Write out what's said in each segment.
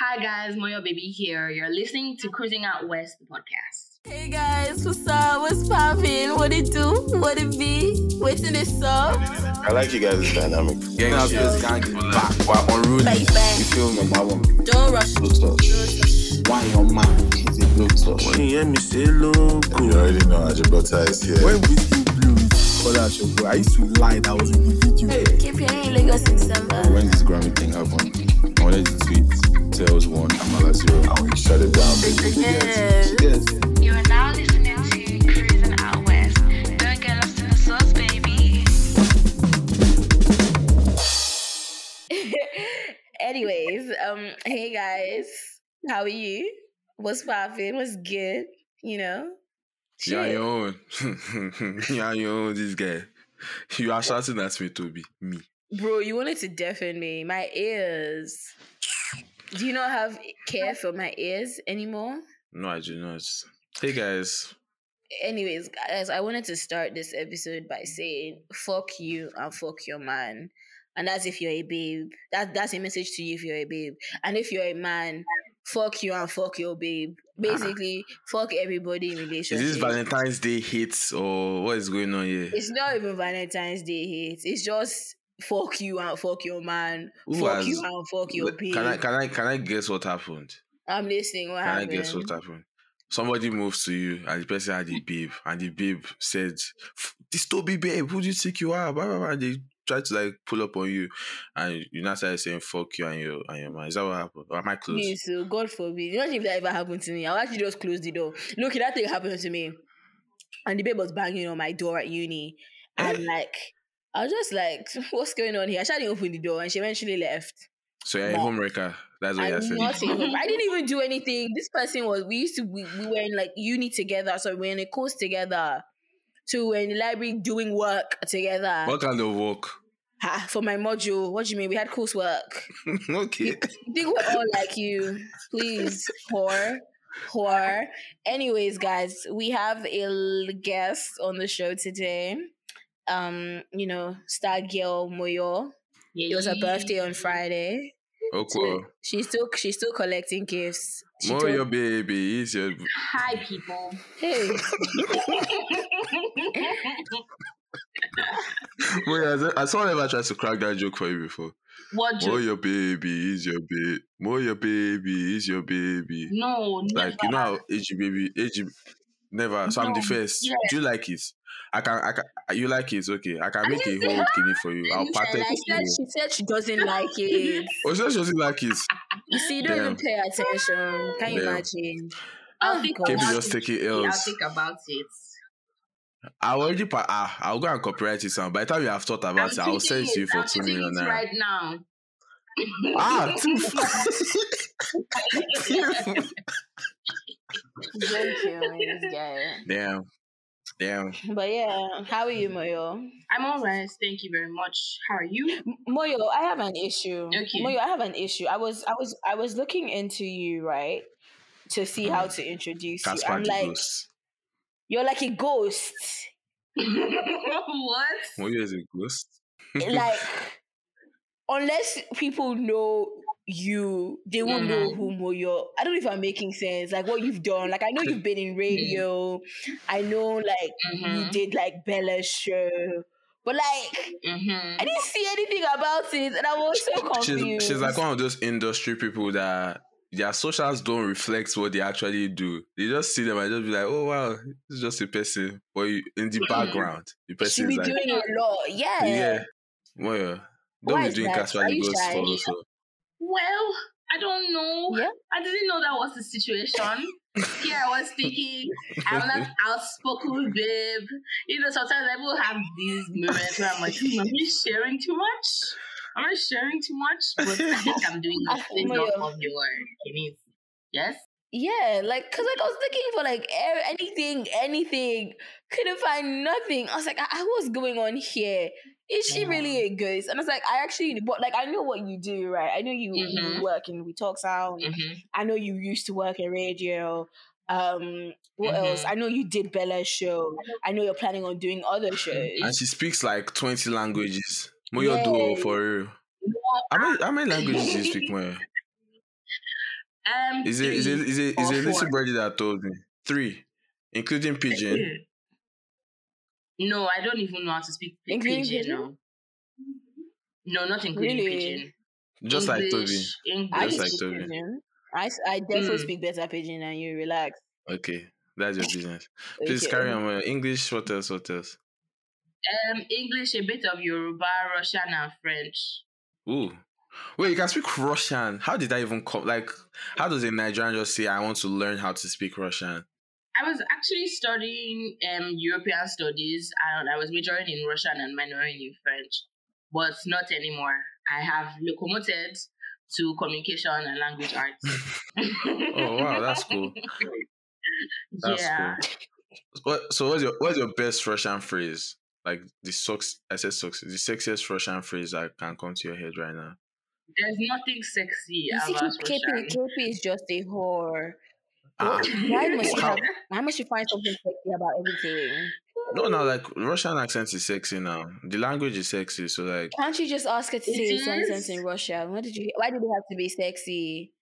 Hi guys, Moyo Baby here. You're listening to Cruising Out West, the podcast. Hey guys, what's up? What's poppin'? What it do? What it be? What's in this up? I like you guys' dynamic. Gang up this gang is back. We're unruly. Baby. You feel me? Number one, Don't rush. look touch. Why your man is a look touch? When you hear me say loco. You already know Ajibota is here. When Whiskey Blues call out your bro, I used to lie that was in the video. Keep hearing Lagos in December. when this Grammy thing happened, I wanted to tweet Tails one, Amala zero. And we shut it down, baby. Yes. Yes. You are now listening to Cruising Out West. Don't get lost in the sauce, baby. Anyways, um, hey guys, how are you? What's poppin'? What's good? You know? You're on Shit. your. You're on your own, this guy. You are shouting at me, Toby. Me. Bro, you wanted to deafen me. My ears. Do you not have care for my ears anymore? No, I do not. Hey guys. Anyways, guys, I wanted to start this episode by saying fuck you and fuck your man. And that's if you're a babe. That that's a message to you if you're a babe. And if you're a man, fuck you and fuck your babe. Ah. Basically, fuck everybody in relation. Is this Valentine's Day hits or what is going on here? It's not even Valentine's Day hate. It's just fuck you and fuck your man. Who fuck has- you and fuck your babe. Can I can I can I guess what happened? I'm listening. What Can happened? I guess what happened? Somebody moves to you and the person had a babe and the babe said, "F- This Toby babe, who do you think you are? Blah, blah, blah. And they try to like pull up on you and you now started saying fuck you and your and your man. Is that what happened? Or am I close? So God forbid. Imagine if that ever happened to me. I'll actually just close the door. Look, that thing happened to me. And the babe was banging on my door at uni. And eh? like, I was just like, what's going on here? I to open the door and she eventually left. So you're a homewrecker. That's what you're saying. not in home. I didn't even do anything. This person was, we used to, we, we were in like uni together. So we are in a course together. So we were in the library doing work together. What kind of work? Ha, for my module. What do you mean? We had coursework. okay. I think we're all like you. Please, whore. Whore. Anyways, guys, we have a guest on the show today. Um, you know, star girl Moyo. It was her birthday on Friday. Okay. She's still she's still collecting gifts. She More told- your baby. Is your Hi people. hey, Wait, has, has someone ever tried to crack that joke for you before? what More joke? your baby is your baby. More your baby is your baby. No, Like you know how AG baby AG never. So I'm the first. yeah. Do you like it? I can. I can. You like it? Okay. I can I make a whole kidney for you. I'll she it for you. she said she doesn't like it. Oh, she said she doesn't like it. You see, you don't even pay attention. Can you Damn. imagine? I'll Oh, think God. Maybe about just it. take it I'll think about it. I already. Pa- ah, I'll go and copyright it. Sound. By the time you have thought about I'm it, I'll send it to you for I'm two tweeting million it naira. right now. Ah, two. Don't kill me, this guy. Damn. Damn. But yeah, how are you, Moyo? I'm alright. Thank you very much. How are you? Moyo, I have an issue. Okay. Moyo, I have an issue. I was I was I was looking into you, right? To see how to introduce you. I'm like ghost. you're like a ghost. what? Moyo is a ghost? like unless people know you, they won't know Mhm. who Moyo. I don't know if I'm making sense. Like what you've done. Like I know you've been in radio. I know like you Mhm. did like Bella's show. But like I Mm-hmm. didn't see anything about it and I was so confused. She's, she's like one of those industry people that their socials don't reflect what they actually do. They just see them and just be like, oh wow, it's just a person. But you, in the Mhm. background, the she person be is like, doing a lot. Yeah. yeah, well, Why don't be doing that? Casper Are the Ghost for also. Well, I don't know. Yeah. I didn't know that was the situation. Here I was thinking, I'm not outspoken, babe. You know, sometimes I will have these moments where I'm like, hmm, am I sharing too much? Am I sharing too much? But I think I'm doing it Moyo. off of your needs. Yes? Yeah, like, cause like I was looking for like anything, anything, couldn't find nothing. I was like, I, I what's going on here? Is she really a ghost? And I was like, I actually, but like, I know what you do, right? I know you, you Mhm. work in We Talk Sound. Mm-hmm. I know you used to work in radio. Um, what else? Mhm. I know you did Bella's show. I know you're planning on doing other shows. And she speaks like 20 languages. Moyo do Yeah. for real. How many, how many languages do you speak, Moyo? Um, Is it is it three is it is it little four. that told me three, including pidgin? No, I don't even know how to speak pi- Including pidgin. pidgin? No. no, not including Really? pidgin. Just like Toby. English, I English. Just like speak Toby. pidgin. I, s- I definitely Mm. speak better pidgin than you. Relax. Okay, that's your business. Please Okay. carry on. with English. What else? What else? Um, English, a bit of Yoruba, Russian, and French. Ooh. Wait, you can speak Russian. How did that even come? Like, how does a Nigerian just say, "I want to learn how to speak Russian"? I was actually studying um European studies, and I was majoring in Russian and minoring in French, but not anymore. I have locomoted to communication and language arts. Oh wow, that's cool. That's yeah. cool. So, what's your what's your best Russian phrase? Like the socks. I said socks. The sexiest Russian phrase that can come to your head right now. There's nothing sexy You see, about KP, Russian. KP is just a whore. Ah, Why must you How? have? Why must she find something sexy about everything? no, no, like Russian accent is sexy now. The language is sexy, so like, Can't you just ask her to say a sentence in Russian? What did you? Why did it have to be sexy?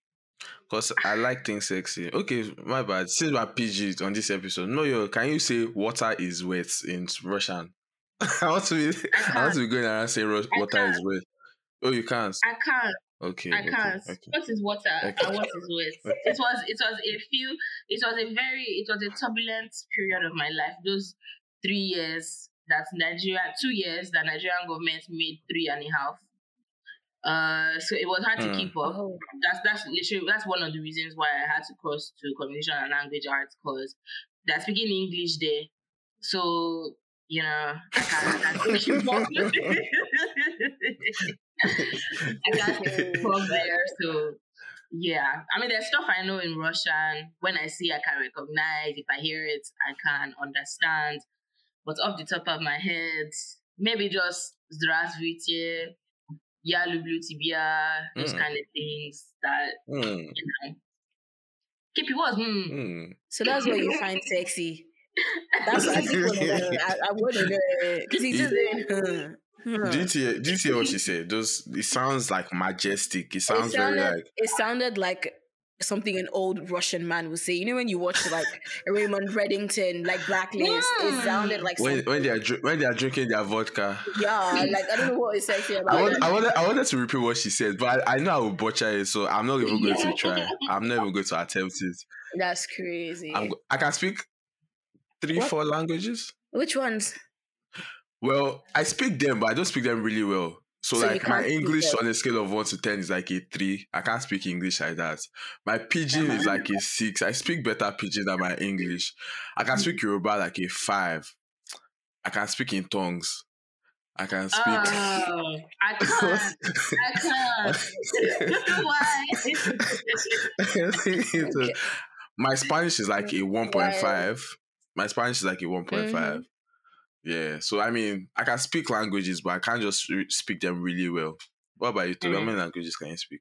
cause I like things sexy. Okay, my bad. Since we're PG on this episode, no, yo, can you say water is wet in Russian? I want to be, I, want to be going around saying water is wet. Oh, you can't. I can't. Okay, I can't. okay. What is water Okay. and what is wet? It was it was a few it was a very it was a turbulent period of my life. Those three years that Nigeria two years that Nigerian government made three and a half. Uh so it was hard to Hmm. keep up. Oh, That's that's literally that's one of the reasons why I had to cross to communication and language arts because they're speaking English there. So you know, I can't, I can't keep up. I can't keep up there. So yeah, I mean, there's stuff I know in Russian. When I see, I can recognize. If I hear it, I can understand. But off the top of my head, maybe just Здравствуйте, Я люблю тебя, those Mm. kind of things that Hmm, you know. Keep it was. Mm. hmm. so that's what you find sexy. That's what I think. wanna know. I, I want to know because he's just saying. Huh, huh. Did you hmm. hear, did you hear what she said? Those it sounds like majestic. It It sounds very sounded, like it sounded like something an old Russian man would say. You know when you watch like Raymond Reddington, like Blacklist, it sounded like when something. when they are dr- when they are drinking their vodka. yeah, like I don't know what is sexy about I, want. I wanted I wanted to repeat what she said, but I, I know I will butcher it, so I'm not even going to try. I'm not even going to attempt it. That's crazy. I'm, I can speak three, What? four languages. Which ones? Well, I speak them, but I don't speak them really well. So, So like my English on a scale of one to ten is like a three. I can't speak English like that. My pidgin is like a six. I speak better pidgin than my English. I can speak Yoruba like a five. I can speak in tongues. I can speak. Oh, I can't. I can't. Why? So, my Spanish is like a 1.5. My Spanish is like a 1.5. Mm-hmm. Yeah. So, I mean, I can speak languages, but I can't just re- speak them really well. What about you, two? How Mm. many languages can you speak?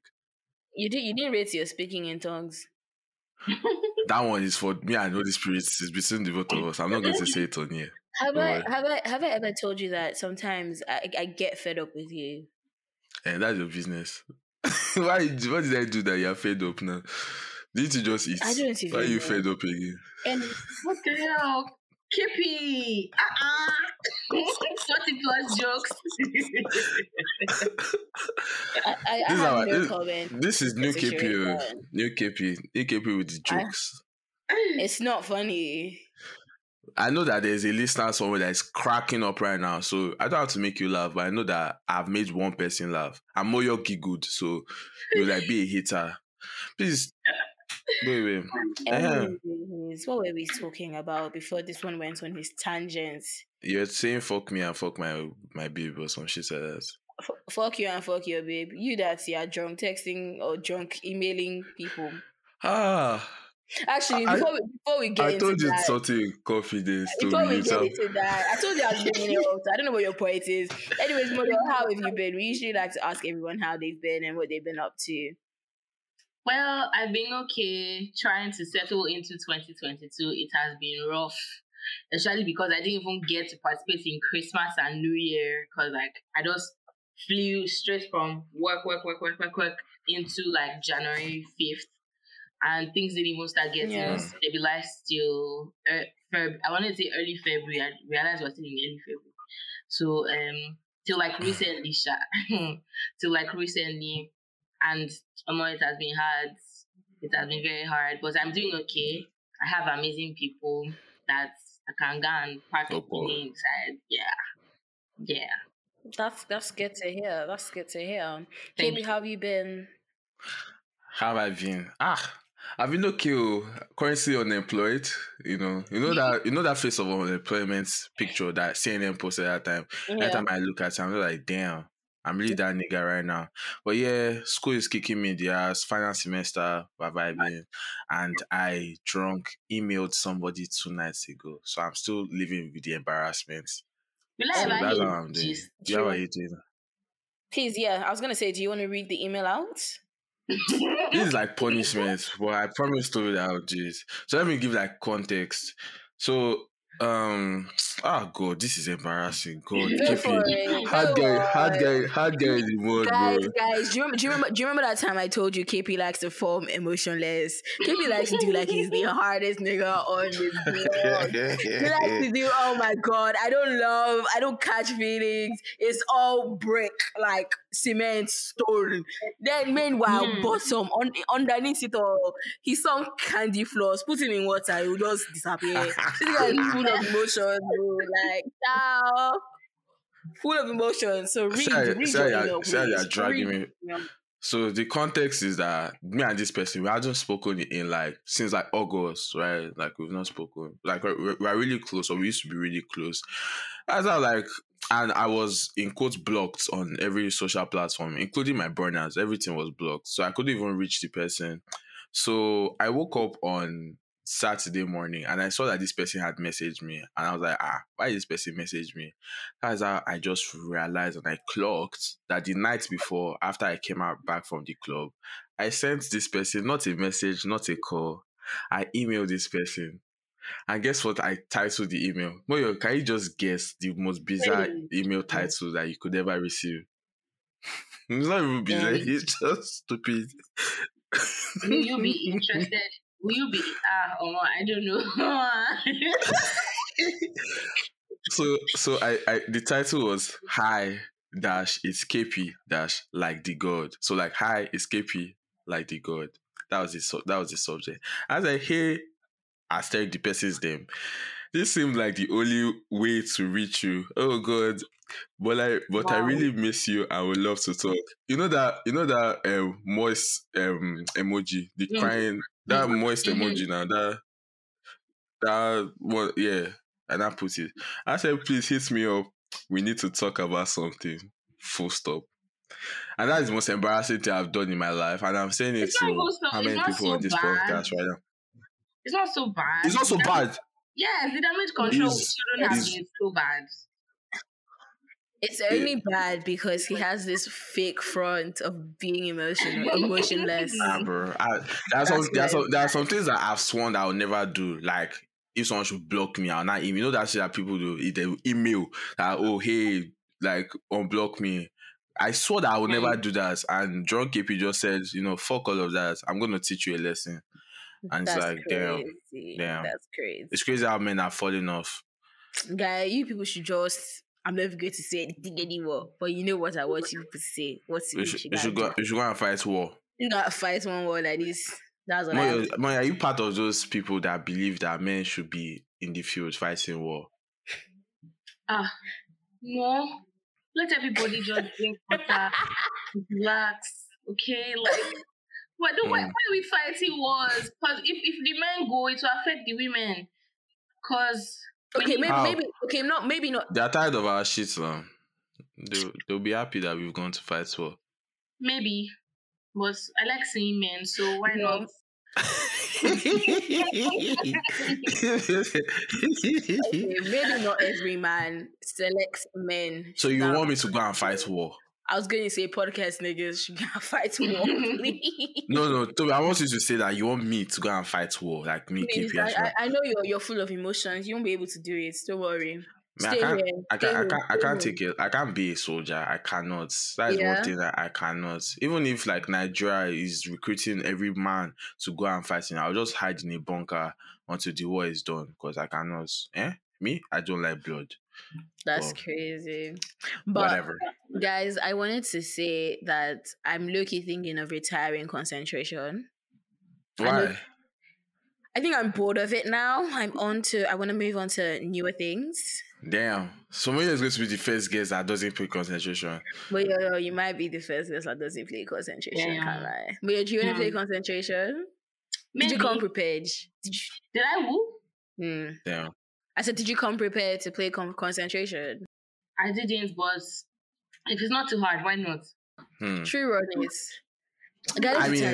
You did. You didn't rate your speaking in tongues. That one is for me. I know the spirits is between the both of us. I'm not going to say it on here. Have Don't I worry. have I have I ever told you that sometimes I, I get fed up with you? And that's your business. Why? What did I do that you're fed up now? Did you just eat? I don't Why are you fed up again? And What the hell? Kippy! Uh-uh! 40 plus jokes. I, I, I This is have our- no this- comment. This is new KP. oh. New KP. New KP with the I- jokes. Mm. It's not funny. I know that there's a listener somewhere that is cracking up right now, so I don't have to make you laugh, but I know that I've made one person laugh. I'm Moyo good, so you'll like be a hater. Please, wait, wait. Anyways, what were we talking about before this one went on his tangents? You're saying fuck me and fuck my my baby or some shit like that. F- fuck you and fuck your babe. You that you are drunk texting or drunk emailing people. Ah, Actually, I- before we, before we get I into told you that, something in confidence to before we me. get into that, I told you I was bringing it up. I don't know what your point is. Anyways, Model, how have you been? We usually like to ask everyone how they've been and what they've been up to. Well, I've been okay trying to settle into 2022. It has been rough, especially because I didn't even get to participate in Christmas and New Year because, like, I just flew straight from work, work, work, work, work, work into like January 5th. and things didn't even start getting Yeah. stabilized till uh, Feb- I wanted to say early February. I realized we're still in early February. So um till like recently, sha, till like recently, and um, it has been hard. It has been very hard, but I'm doing okay. I have amazing people that I can go and park with me inside. Yeah, yeah. That's that's good to hear. That's good to hear. Thank KB, how have you been? How have I been? Ah, I've been okay. oh. Currently unemployed. You know, you know that you know that face of unemployment picture that CNN posted that time. Every time I look at it, I'm like, damn, I'm really that nigga right now. But yeah, school is kicking me in the ass. Final semester, we're vibing, and I drunk emailed somebody two nights ago, so I'm still living with the embarrassment. So that's how I'm doing. Yeah, what are you doing? Please, yeah. I was gonna say, do you want to read the email out? this is like punishment, but I promise to read out this. So let me give like context. So um ah god, this is embarrassing. God, Go keep for it. it. Hard guy, hard guy, hard guy in the world, Guys, bro. guys, do you, remember, do you remember? Do you remember that time I told you KP likes to form emotionless? KP likes to do like he's the hardest nigga on the block. He likes to do. Oh my god, I don't love. I don't catch feelings. It's all brick, like cement, stone. Then meanwhile, Hmm. bottom on underneath it all, he's some candy floss. Put him in water, he will just disappear. this guy is full of emotions, bro. Like now, full of emotions. So read, See how- read see how your you're- email, see how you're dragging Read me. your- So the context is that me and this person we haven't spoken in like since like August, right? Like we've not spoken. Like we're, we're really close, or we used to be really close. As I like, and I was in quotes blocked on every social platform, including my burners. Everything was blocked, so I couldn't even reach the person. So I woke up on Saturday morning and I saw that this person had messaged me, and I was like, ah, why did this person message me? That's how I just realized and I clocked that the night before, after I came out back from the club, I sent this person not a message, not a call. I emailed this person. And guess what? I titled the email. Moyo, can you just guess the most bizarre email title that you could ever receive? it's not even bizarre, it's just stupid. Will you be interested? Will you be? Ah, oh, I don't know. so so I, I the title was hi dash it's KP dash like the god. So like hi it's KP like the god. That was the that was the subject. As I hear I stared the person's name. This seemed like the only way to reach you. Oh God. But I but I really miss you. I would love to talk. You know that you know that um moist um emoji, the Mm. crying that Mhm. moist Mhm. emoji now. That that what yeah. And I put it. I said, please hit me up. We need to talk about something. Full stop. And that is the most embarrassing thing I've done in my life. And I'm saying it It's to how many people so on this bad. podcast right now. It's not so bad. It's not so damage- bad. Yes, the damage control It's- shouldn't have been so bad. It's only bad because he has this fake front of being emotional, emotionless. Nah, bro. I, there, are some, That's there, are some, there are some things that I've sworn that I'll never do. Like, if someone should block me, I'll not email. You know that shit that people do? If They will email that, oh, hey, like, unblock me. I swore that I would never do that. And John KP just said, you know, fuck all of that. I'm going to teach you a lesson. And it's like, damn, crazy. damn. That's crazy. It's crazy how men are falling off. Guy, you people should just. I'm never going to say anything anymore. But you know what I want you people to say. What's You should, you should, go, you should go and fight war. You gotta fight one war like this. That's what I Moya, Moya, are you part of those people that believe that men should be in the field fighting war? Ah, no. Let everybody just drink water, relax, okay? Like, why do why, Mm. why are we fighting wars? Because if, if the men go, it will affect the women. Because Okay, maybe, How? maybe, okay, not maybe not. They're tired of our shit now. They'll, they'll be happy that we've gone to fight war. maybe, but I like seeing men, so why No. not? Okay, maybe not every man selects men. so you want me to go and fight war? I was going to say podcast niggas should go fight war. No, no, Toby, I want you to say that you want me to go and fight war, like me, Please, KP. I, I, I know you're you're full of emotions. You won't be able to do it. Don't worry. Man, Stay I can't, here, I can't, I can't, I can't take it. I can't be a soldier. I cannot. That is Yeah. one thing that I cannot. Even if like Nigeria is recruiting every man to go and fight, in, I'll just hide in a bunker until the war is done because I cannot. Eh? Me? I don't like blood. That's Well, crazy. But Whatever. guys, I wanted to say that I'm low-key thinking of retiring concentration. I Why? I think I'm bored of it now. I'm on to I want to move on to newer things. Damn. Someone is going to be the first guest that doesn't play concentration. But yo, yo, you might be the first person that doesn't play concentration, Damn. can't lie. But yo, do you want to play Hmm. concentration? Did you come prepared? Did you, Did I woo? Hmm. Damn. I said, did you come prepared to play con- concentration? I didn't, but if it's not too hard, why not? Hmm. True runners. Guys, I mean.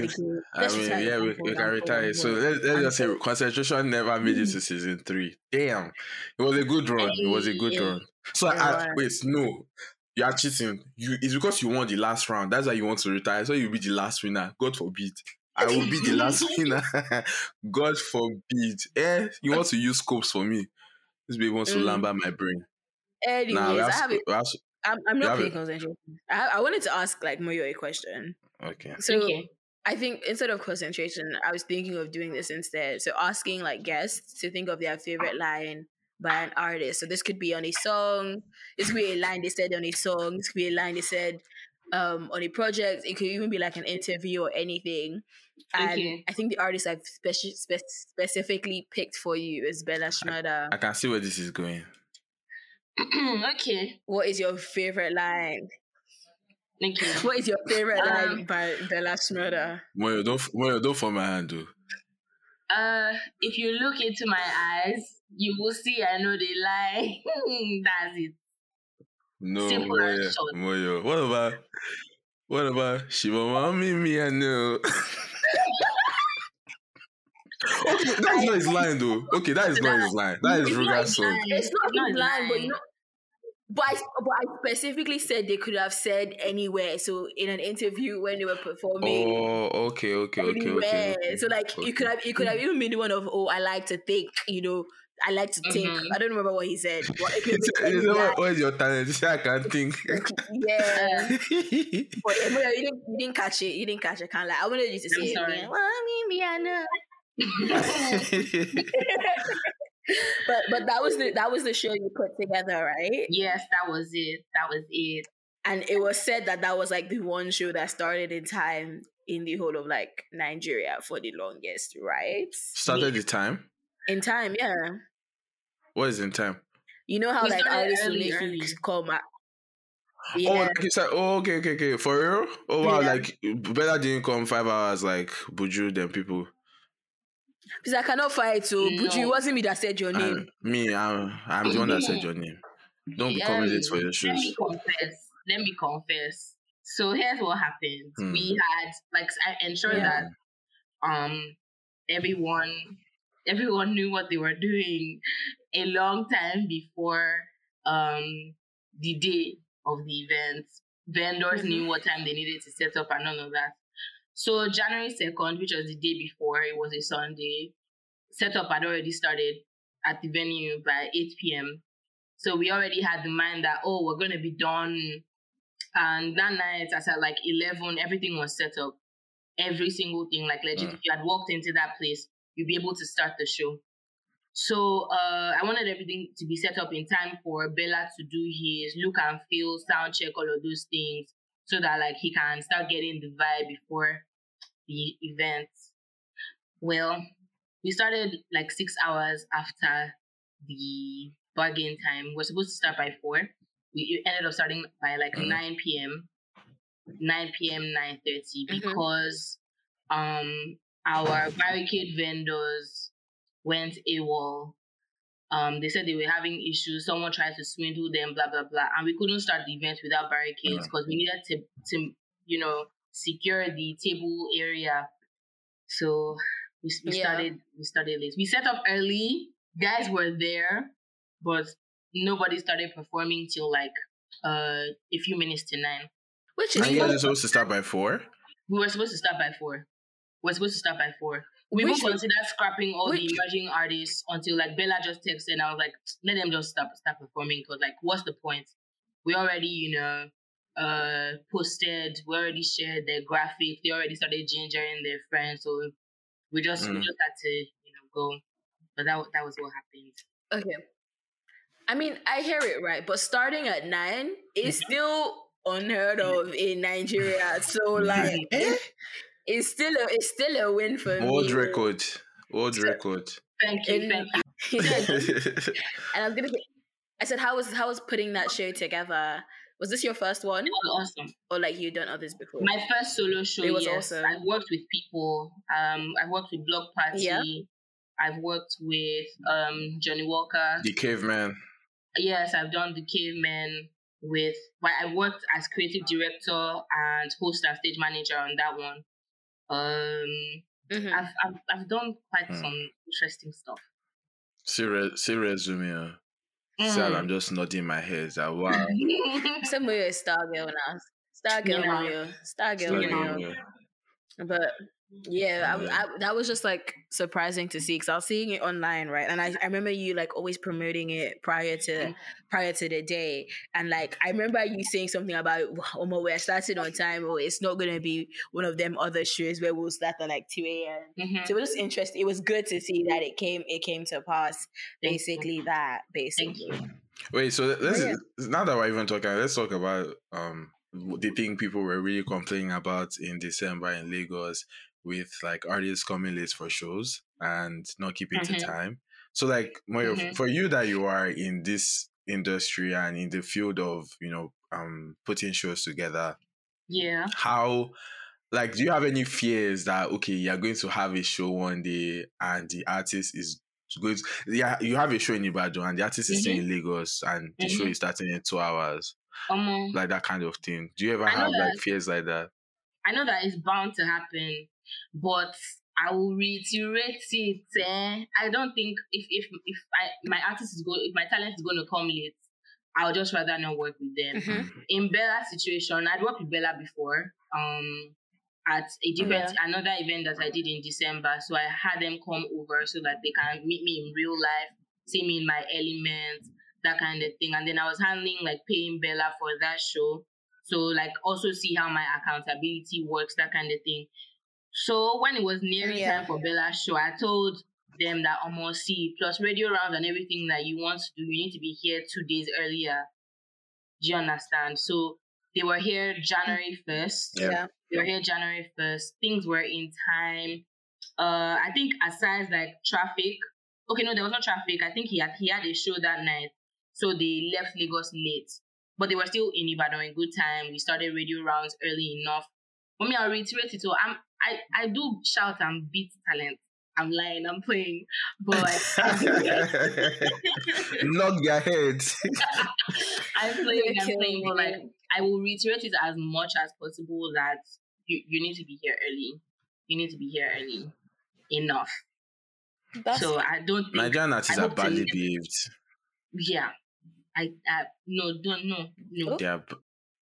I mean, yeah, we, we can retire. So on. let, let's just say concentration never made it to season three. Damn. It was a good run. It was a good Hey. run. So It I, was. wait, no. You are cheating. You it's because you won the last round. That's why you want to retire. So you'll be the last winner. God forbid. I will be the last winner. God forbid. Eh, you want to use scopes for me. This baby wants to Mm. lamber my brain. Anyways, Nah, we I have, have a, sco- have I'm, I'm not have playing a- concentration. I, ha- I wanted to ask like Moyo a question. okay. So Okay. I think instead of concentration, I was thinking of doing this instead. So asking like guests to think of their favorite line by an artist. So this could be on a song. This could be a line they said on a song. This could be a line they said um, on a project. It could even be like an interview or anything. And Okay. I think the artist I've speci- spe- specifically picked for you is Bella Schmurda. I can see where this is going. okay. What is your favorite line? Thank you. What is your favorite line Um, by Bella Schmurda? Moyo, don't Moyo, don't fall my hand though. Uh, if you look into my eyes, you will see I know they lie. That's it. No, Simple and Moyo. Moyo. What about what about Shiva Mami me I know? okay, that's not his line though. Okay, that is not his line. That is It's Ruger's song. line. It's not Not his line, but you know. But I, but I specifically said they could have said anywhere. So in an interview when they were performing, Oh, okay, okay, okay, anywhere. okay. okay. So like you could have you could have even been the one of oh I like to think you know I like to think. Mhm. I don't remember what he said. But it could He be said, any he said, line. what, what is your talent? He said, I can't think. yeah. But eh, but you didn't you didn't catch it. You didn't catch it. Can't lie. I wanted you to say it sorry. again. Well, me, me, I know. But but that was the that was the show you put together, right? yes, that was it. That was it. and it was said that that was like the one show that started in time in the whole of like Nigeria for the longest, right? Started the time. In time, yeah. What is in time? You know how We like started artists will early, make early. you come out. Oh, like you said, oh, okay, okay, okay. For real? Oh, wow. Yeah. Like, better didn't come five hours like Buju than people. because I cannot fight. So, but it wasn't me that said your name. And me, I'm, I'm the one that said your name. Don't be coming late for your shoes. Let me shoes. confess. Let me confess. So here's what happened. Hmm. We had like I ensured Yeah. that um everyone everyone knew what they were doing a long time before um the day of the event. Vendors Mhm. knew what time they needed to set up and all of that. So January 2nd, which was the day before, it was a Sunday, setup had already started at the venue by 8 p.m. So we already had the mind that, oh, we're going to be done. And that night, as at like 11, everything was set up. Every single thing, like legit, Mm. if you had walked into that place, you'd be able to start the show. So uh, I wanted everything to be set up in time for Bella to do his look and feel, sound check, all of those things, so that like he can start getting the vibe before the event. Well, we started like six hours after the bargain time. We're supposed to start by four. We ended up starting by like Mhm. 9 p.m. 9 p.m. 9:30 Mhm. because um our barricade vendors went AWOL. Um, they said they were having issues. Someone tried to swindle them, blah blah blah, and we couldn't start the event without barricades because we needed to to you know secure the table area. So we, we Yeah. started we started late. We set up early. Guys were there, but nobody started performing till like uh a few minutes to nine. Which And is you guys are supposed to start by four? We were supposed to start by four. We're supposed to start by four. We Which even we- considered scrapping all the which- emerging artists until like Bella just texted and I was like, let them just stop start performing because like what's the point? We already, you know, uh posted, we already shared their graphic, they already started gingering their friends, so we just we Mm. just had to, you know, go. But that that was what happened. Okay. I mean, I hear it right, but starting at nine is Mm-hmm. still unheard of in Nigeria. So like, Eh? It's still a it's still a win for World me. record. World record. Thank you, In- thank you. And I was gonna say, I said, how was how was putting that show together? Was this your first one, It was awesome. or like you done others before? My first solo show. It was yes. awesome. I've worked with people. Um, I've worked with Block Party. Yeah. I've worked with um Johnnie Walker. the caveman. yes, I've done the Caveman with. Well, I worked as creative director and host and stage manager on that one. Um, Mhm. I've I've, I've done quite Hmm. some interesting stuff. See, re- see resume. uh. See how Mm. I'm just nodding my head. That wow. Some way a star girl now. Star girl, Yeah. Mario. Star girl, Like, Mario. But yeah, I, Yeah. I, that was just like surprising to see because I was seeing it online, right? And I, I remember you like always promoting it prior to prior to the day, and like I remember you saying something about oh my, we're starting on time, or it's not gonna be one of them other shows where we'll start at like two a.m. Mhm. So it was just interesting. It was good to see that it came it came to pass. Thank. Basically, that basically. Wait, so let's yeah. now that we're even talking, let's talk about um the thing people were really complaining about in December in Lagos with like artists coming late for shows and not keeping to Mhm. time. So like Moyo, Mhm. for you that you are in this industry and in the field of, you know, um putting shows together, Yeah. how like do you have any fears that okay you're going to have a show one day and the artist is going to, yeah you have a show in Ibadan and the artist is still in Lagos and the show Mhm. is starting in two hours Um, like that kind of thing do you ever I have like fears like that I know that it's bound to happen, but I will reiterate it. Eh? I don't think if if if I, my artist is go if my talent is going to come late, I'll just rather not work with them. Mhm. In Bella's situation, I'd worked with Bella before. Um, at a different another event that I did in December, so I had them come over so that they can meet me in real life, see me in my element, that kind of thing. And then I was handling like paying Bella for that show. So like also see how my accountability works, that kind of thing. So when it was nearing Yeah. time for Bella's show, I told them that almost see plus radio rounds and everything that you want to do, you need to be here two days earlier. Do you understand? So they were here January first. Yeah. Yeah. They were here January first. Things were in time. Uh, I think aside like traffic. Okay, no, there was no traffic. I think he had he had a show that night, so they left Lagos late, but they were still in Ibadan in good time. We started radio rounds early enough. For me, I'll reiterate it. So I'm I I do shout and beat talent. I'm lying. I'm playing, but knock their head I'm playing. I'm playing. But like. I will reiterate it as much as possible that you, you need to be here early. You need to be here early enough. That's so I don't think Nigerian artists I are badly leave- behaved yeah. I, I no don't no no. Oh. they are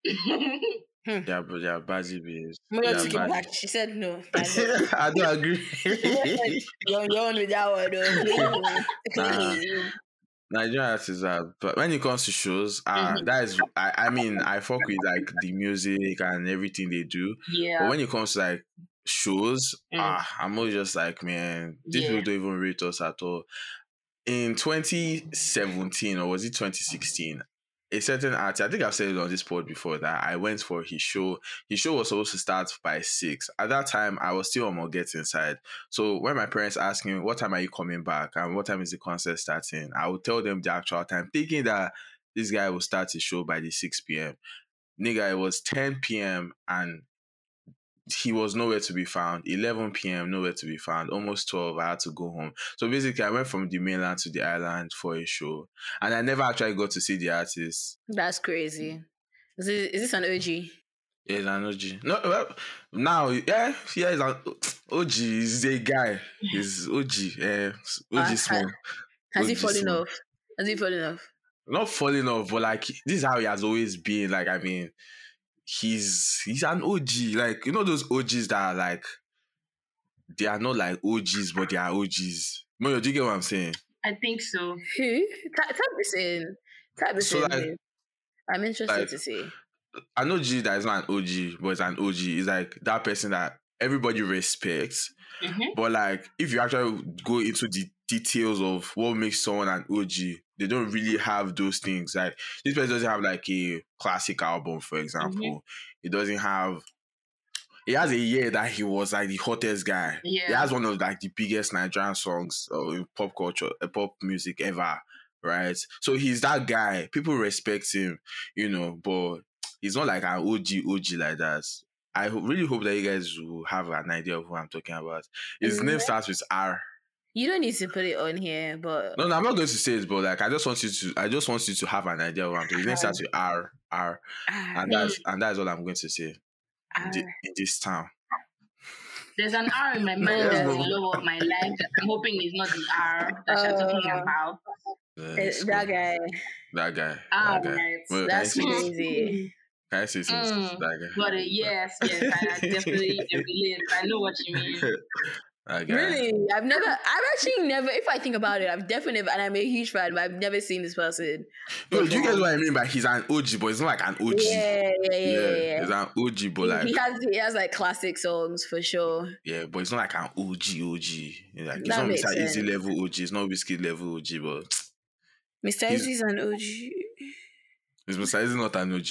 they are, they are badly behaved Moyo They are took it back. She said no. I don't agree You're, you're on with that one, though. Nah. Nigerian artists are, but when it comes to shows, uh, Mhm. that is, I, I mean, I fuck with like the music and everything they do. Yeah. But when it comes to like shows, Mm. ah, I'm always just like, man, these Yeah. people don't even rate us at all. In 2017 or was it 2016? A certain artist, I think I've said it on this pod before that I went for his show. His show was supposed to start by six. At that time, I was still on my get inside. So when my parents asked me, "What time are you coming back?" and "What time is the concert starting?" I would tell them the actual time, thinking that this guy will start his show by the 6 p.m. Nigga, it was 10 p.m. and he was nowhere to be found. 11 p.m. nowhere to be found. Almost 12. I had to go home. So basically, I went from the mainland to the island for a show, and I never actually got to see the artist. That's crazy. Is this, is this an OG? It's an OG. No, well, now, yeah, yeah, it's an OG. He's a guy. He's OG. Uh, OG Ah, small. Has he OG fallen small. off? Has he fallen off? Not falling off, but like this is how he has always been. Like I mean, he's he's an OG. Like you know those OGs that are like they are not like OGs, but they are OGs. Moyo, do you get what I'm saying? I think so. Who? Type, type this in. Type this So, in. like- I'm interested like- to see. An OG that is not an OG, but it's an OG. It's like that person that everybody respects. Mhm. But like, if you actually go into the details of what makes someone an OG, they don't really have those things. Like this person doesn't have like a classic album, for example. It doesn't have. He has a year that he was like the hottest guy. He Yeah. has one of like the biggest Nigerian songs uh, in pop culture, uh, pop music ever, right? So he's that guy. People respect him, you know, but he's not like an OG OG like that. I ho- really hope that you guys will have an idea of who I'm talking about. His name Mhm. starts with R. You don't need to put it on here, but No, no, I'm not going to say it, but like I just want you to, I just want you to have an idea of who I'm talking. About. His name starts with R, R, Ah, and that's and that's all I'm going to say in, thi- in this town. There's an R in my mind that's the love of my life. that I'm hoping it's not the R that you're talking Uh, about. Uh, Eh, it's that cool. guy. that guy, Ah, that guy. right. Well, That's can I say, crazy. can I say something? Mm. That guy. But uh, yes, yes, I, I definitely relate. I know what you mean. That guy. Really? I've never, I've actually never, if I think about it, I've definitely, and I'm a huge fan, but I've never seen this person. No, do you guys what I mean by he's an OG, but it's not like an OG. Yeah, yeah, yeah, yeah. yeah. he's an OG, but He- like he has, he has like classic songs for sure. yeah, but it's not like an OG OG. You know, Like it's That not makes Mr. Eazi level OG. It's not Wizkid level OG, but Mr. He's- Eazi's an OG. it's Mr. Eazi not an OG.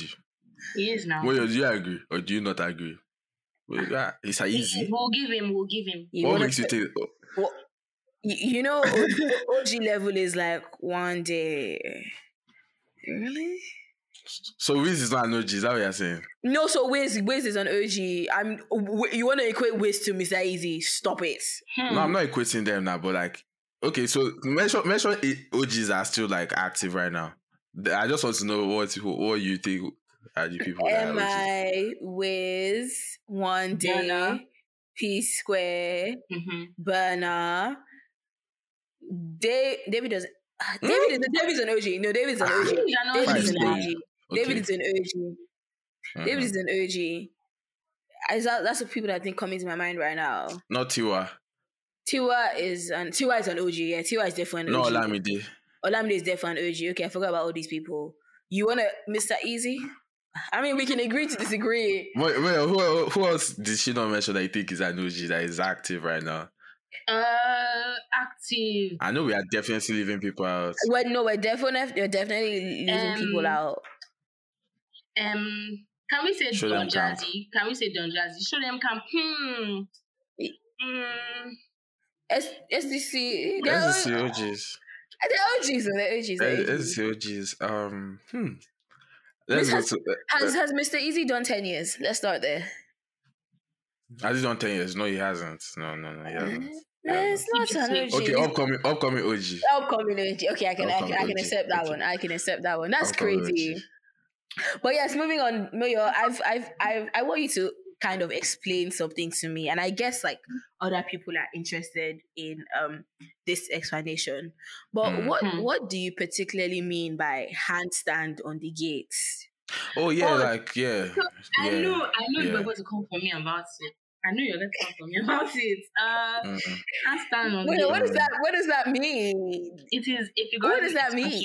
He is now. Well, do you agree or do you not agree? Well, yeah, it's a easy. We'll give him. We'll give him. You What makes you think? oh, What, you, you know, OG level is like one day. Really? So Wiz is not an OG. Is that what you're saying? No, so Wiz, Wiz is an OG. I'm. You want to equate Wiz to Mr. Eazi? Stop it. Hmm. No, I'm not equating them now, but like, okay, so mention mention eight OGs are still like active right now. I just want to know what what you think are the people that are Am I Wiz? One day. Ghana. P Square. Mhm. Burna. Dave, David doesn't. ah, Hmm? David is David's an OG. No, David's an Ah. OG. He's an David is an Fine. OG. David is an OG. David is an OG. Is that, that's the people that I think come into my mind right now. Not Tiwa. Tiwa is an Tiwa is an OG. Yeah, Tiwa is definitely an No OG. Olamide. Olamide is definitely an OG. Okay, I forgot about all these people. You wanna Mr. Eazi? I mean, we can agree to disagree. Wait, wait, who, who else did she not mention that you think is an OG that is active right now? Uh, active. I know we are definitely leaving people out. Well, no, we're definitely we're definitely leaving people Um, out. Um, can we say Show Don them camp. Jazzy? Can we say Don Jazzy? Show Dem Camp. Hmm. Hmm. S- SDC, they're, Let's see they're OGs. OGs, though, they're OGs. they're OGs. see OGs. Um, hmm. Let's This go has- to. Uh, Has has Mr. Eazi done ten years? Let's start there. has he done 10 years? No, he hasn't. No, no, no, he hasn't. Uh, It's not an OG. Okay, upcoming, upcoming OG. upcoming OG. Okay, I can, I can, I Upcoming can OG, accept that okay. one. I can accept that one. That's Upcoming crazy. OG. But yes, moving on, Moyo, I've, I've, I've, I want you to kind of explain something to me, and I guess like other people are interested in um this explanation. But Mm. what, Hmm. what do you particularly mean by handstand on the gates? Oh, yeah, Oh, like, yeah. I yeah. know. I know you yeah. were going to come for me about it. I know you're going to come for me about it. Uh, Mhm. can't on Wait, it. what does that? What does that mean? It is if you go. What does that mean?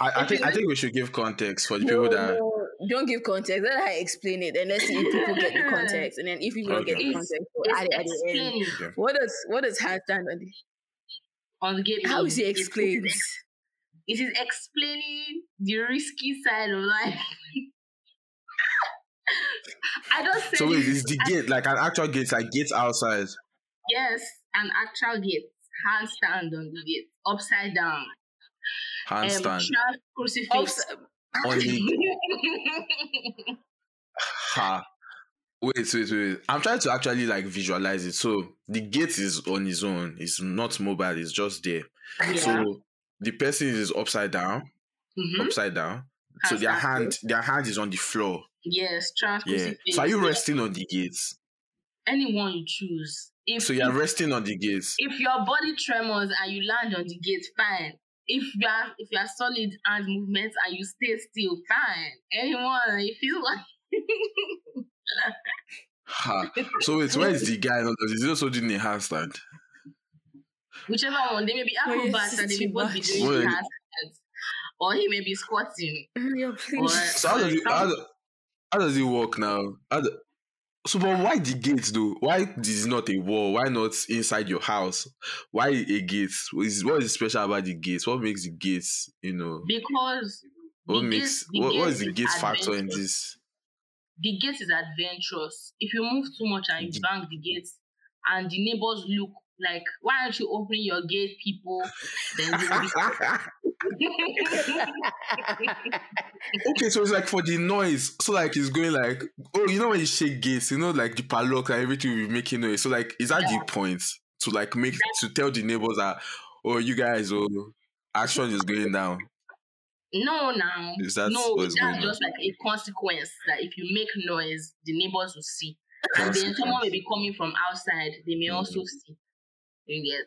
I, I think I think we should give context for the No, people that. no, don't give context. Let her explain it, and let's see if people get the context. And then if people don't get the Okay. Context, we'll add it at the end. explaining What does what does handstand on the on the game. How is it It- explained? It is, it is explaining the risky side of life. I don't say So wait, it's the gate, like an actual gate, like gates outside. Yes, an actual gate, handstand on the gate, upside down, um, Handstand. trans crucifix. Ups- on the ha. Wait, wait, wait. I'm trying to actually like visualize it. So the gate is on its own. It's not mobile. It's just there. yeah. So the person is upside down, Mhm. upside down. So their hand, their hand is on the floor. Yes, trans Yeah. So are you yeah. resting on the gates? Anyone you choose. If So you're resting on the gates. if your body tremors and you land on the gate, fine. If you are if you are solid hand movements and you stay still, fine. Anyone, if you like Ha. So wait, where is the guy? now? Is he also doing a handstand? Whichever one, they may be yes, acrobats and they may both be doing Well, handstands, or he may be squatting. Yeah, Or please. So how does it how, how does it work now? How do- so but why the gates though? Why this is not a wall? Why not inside your house? Why a gate? What is what is special about the gates? What makes the gates, you know? because What makes gates- what, what is the gates factor in this? the gate is adventurous. If you move too much and you bang the gates, and the neighbors look like, why aren't you opening your gate, people? Then they will be Okay, so it's like for the noise. So like it's going like oh, you know when you shake gates, you know, like the padlock and everything will be making noise. So like is that the point to like make to tell the neighbors that oh you guys oh action is going down. No, now. Is that no, that's going on? just like a consequence that if you make noise, the neighbors will see. And then someone may be coming from outside, they may also Mhm. see. You get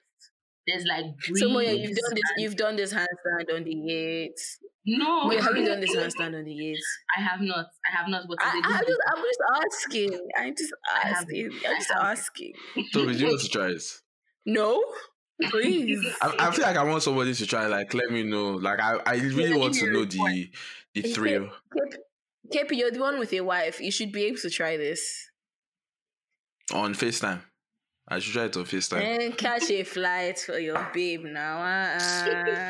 there's like So Moya, you've done this. You've done this handstand on the gates. no, Moya, have you done this handstand on the gates? I have not. I have not. But I, it's a I good just, I'm just asking. I'm just asking. I I'm just have- asking. So do you want to try it? No, please. I, I feel like I want somebody to try. Like, let me know. Like, I, I really Yeah, want to know the the thrill. KP, KP, you're the one with a wife. You should be able to try this on FaceTime. I should try it on FaceTime. and catch a flight for your babe now.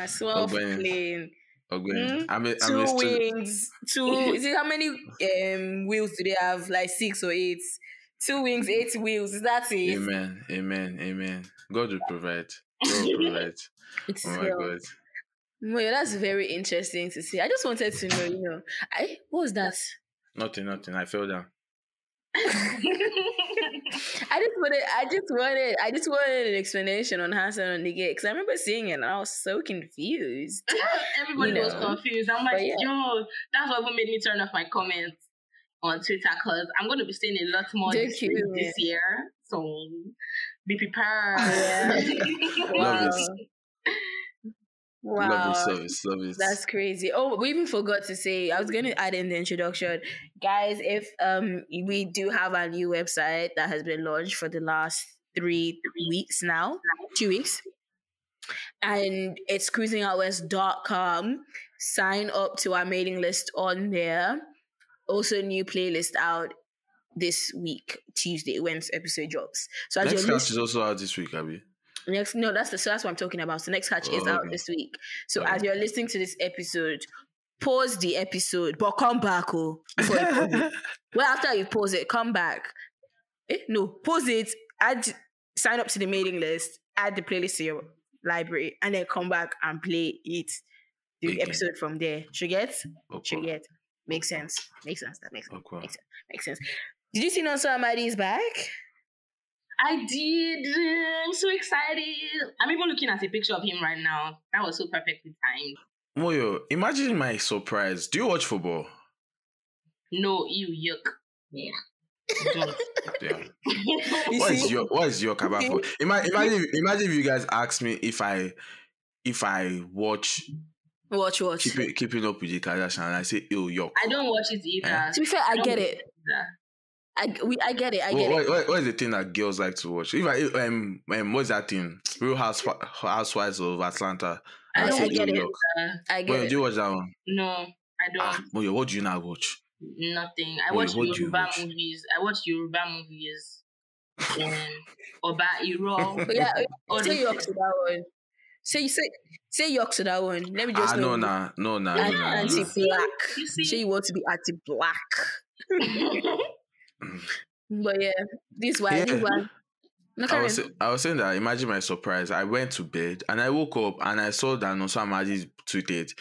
Small Ogbeni. plane, Okay. Mm, I'm a, I'm two wings, two. Is it how many um wheels do they have? Like six or eight? Two wings, eight wheels. Is that it? Amen. Amen. Amen. God will provide. God will provide. It's Oh my hell. God. Well, that's very interesting to see. I just wanted to know, you know, I what was that? Nothing, nothing. I fell down. I just wanted, I just wanted, I just wanted an explanation on handstand on the gate because I remember seeing it and I was so confused. Everybody You was confused. I'm like, yeah. yo, that's what made me turn off my comments on Twitter because I'm going to be seeing a lot more this, you. this year. So be prepared. Yeah. Love Wow. it. Wow. Love it service. Love it. That's crazy. Oh, we even forgot to say, I was going to add in the introduction. Guys, if um we do have a new website that has been launched for the last three weeks now, two weeks. And it's cruisingoutwest.com. Sign up to our mailing list on there. Also, new playlist out this week, Tuesday, when episode drops. So as Next you're is also out this week, Abby. Next, no, that's the so that's what I'm talking about. So next catch is Oh, out okay. this week. So Okay. as you're listening to this episode, pause the episode, but come back, oh. before you pause it. well, after you pause it, come back. Eh? No, pause it. Add, sign up to the mailing list. Add the playlist to your library, and then come back and play it. The Again. episode from there. Should get? Should Okay. get? Makes sense. Makes sense. That makes sense. Okay. Makes sense. Makes sense. Did you see Nonso is back? I did. I'm so excited. I'm even looking at a picture of him right now. That was so perfectly timed. Moyo, imagine my surprise. Do you watch football? No, you yuck. Yeah. Don't. Yeah. What is your what is your about See? for? Imagine, imagine, imagine if you guys ask me if I if I watch Watch, watch. keeping keeping up with the Kardashian and I say ew yuck. I don't watch it either. Eh? To be fair, I don't get it. either. I we I get it. I What, get it. what, what, what is the thing that girls like to watch? If I um, um what's that thing? Real House Housewives of Atlanta. I And don't say get ew it. yuck. Uh, I get Moyo, it. do you watch that one? no, I don't. Ah, Moyo, what do you now watch? Nothing. I Wait, watch what do Yoruba watch? movies. I watch Yoruba movies. Um, Oba Iro. But yeah, All say those yuck to that one. Say you say say yuck to that one. Let me just Ah know. no nah no nah no Anti nah. anti nah. black. You see? Say you want to be anti black. But yeah, this why this Yeah. why. No, I was, I was saying that imagine my surprise. I went to bed and I woke up and I saw that Nonso Amadi tweeted.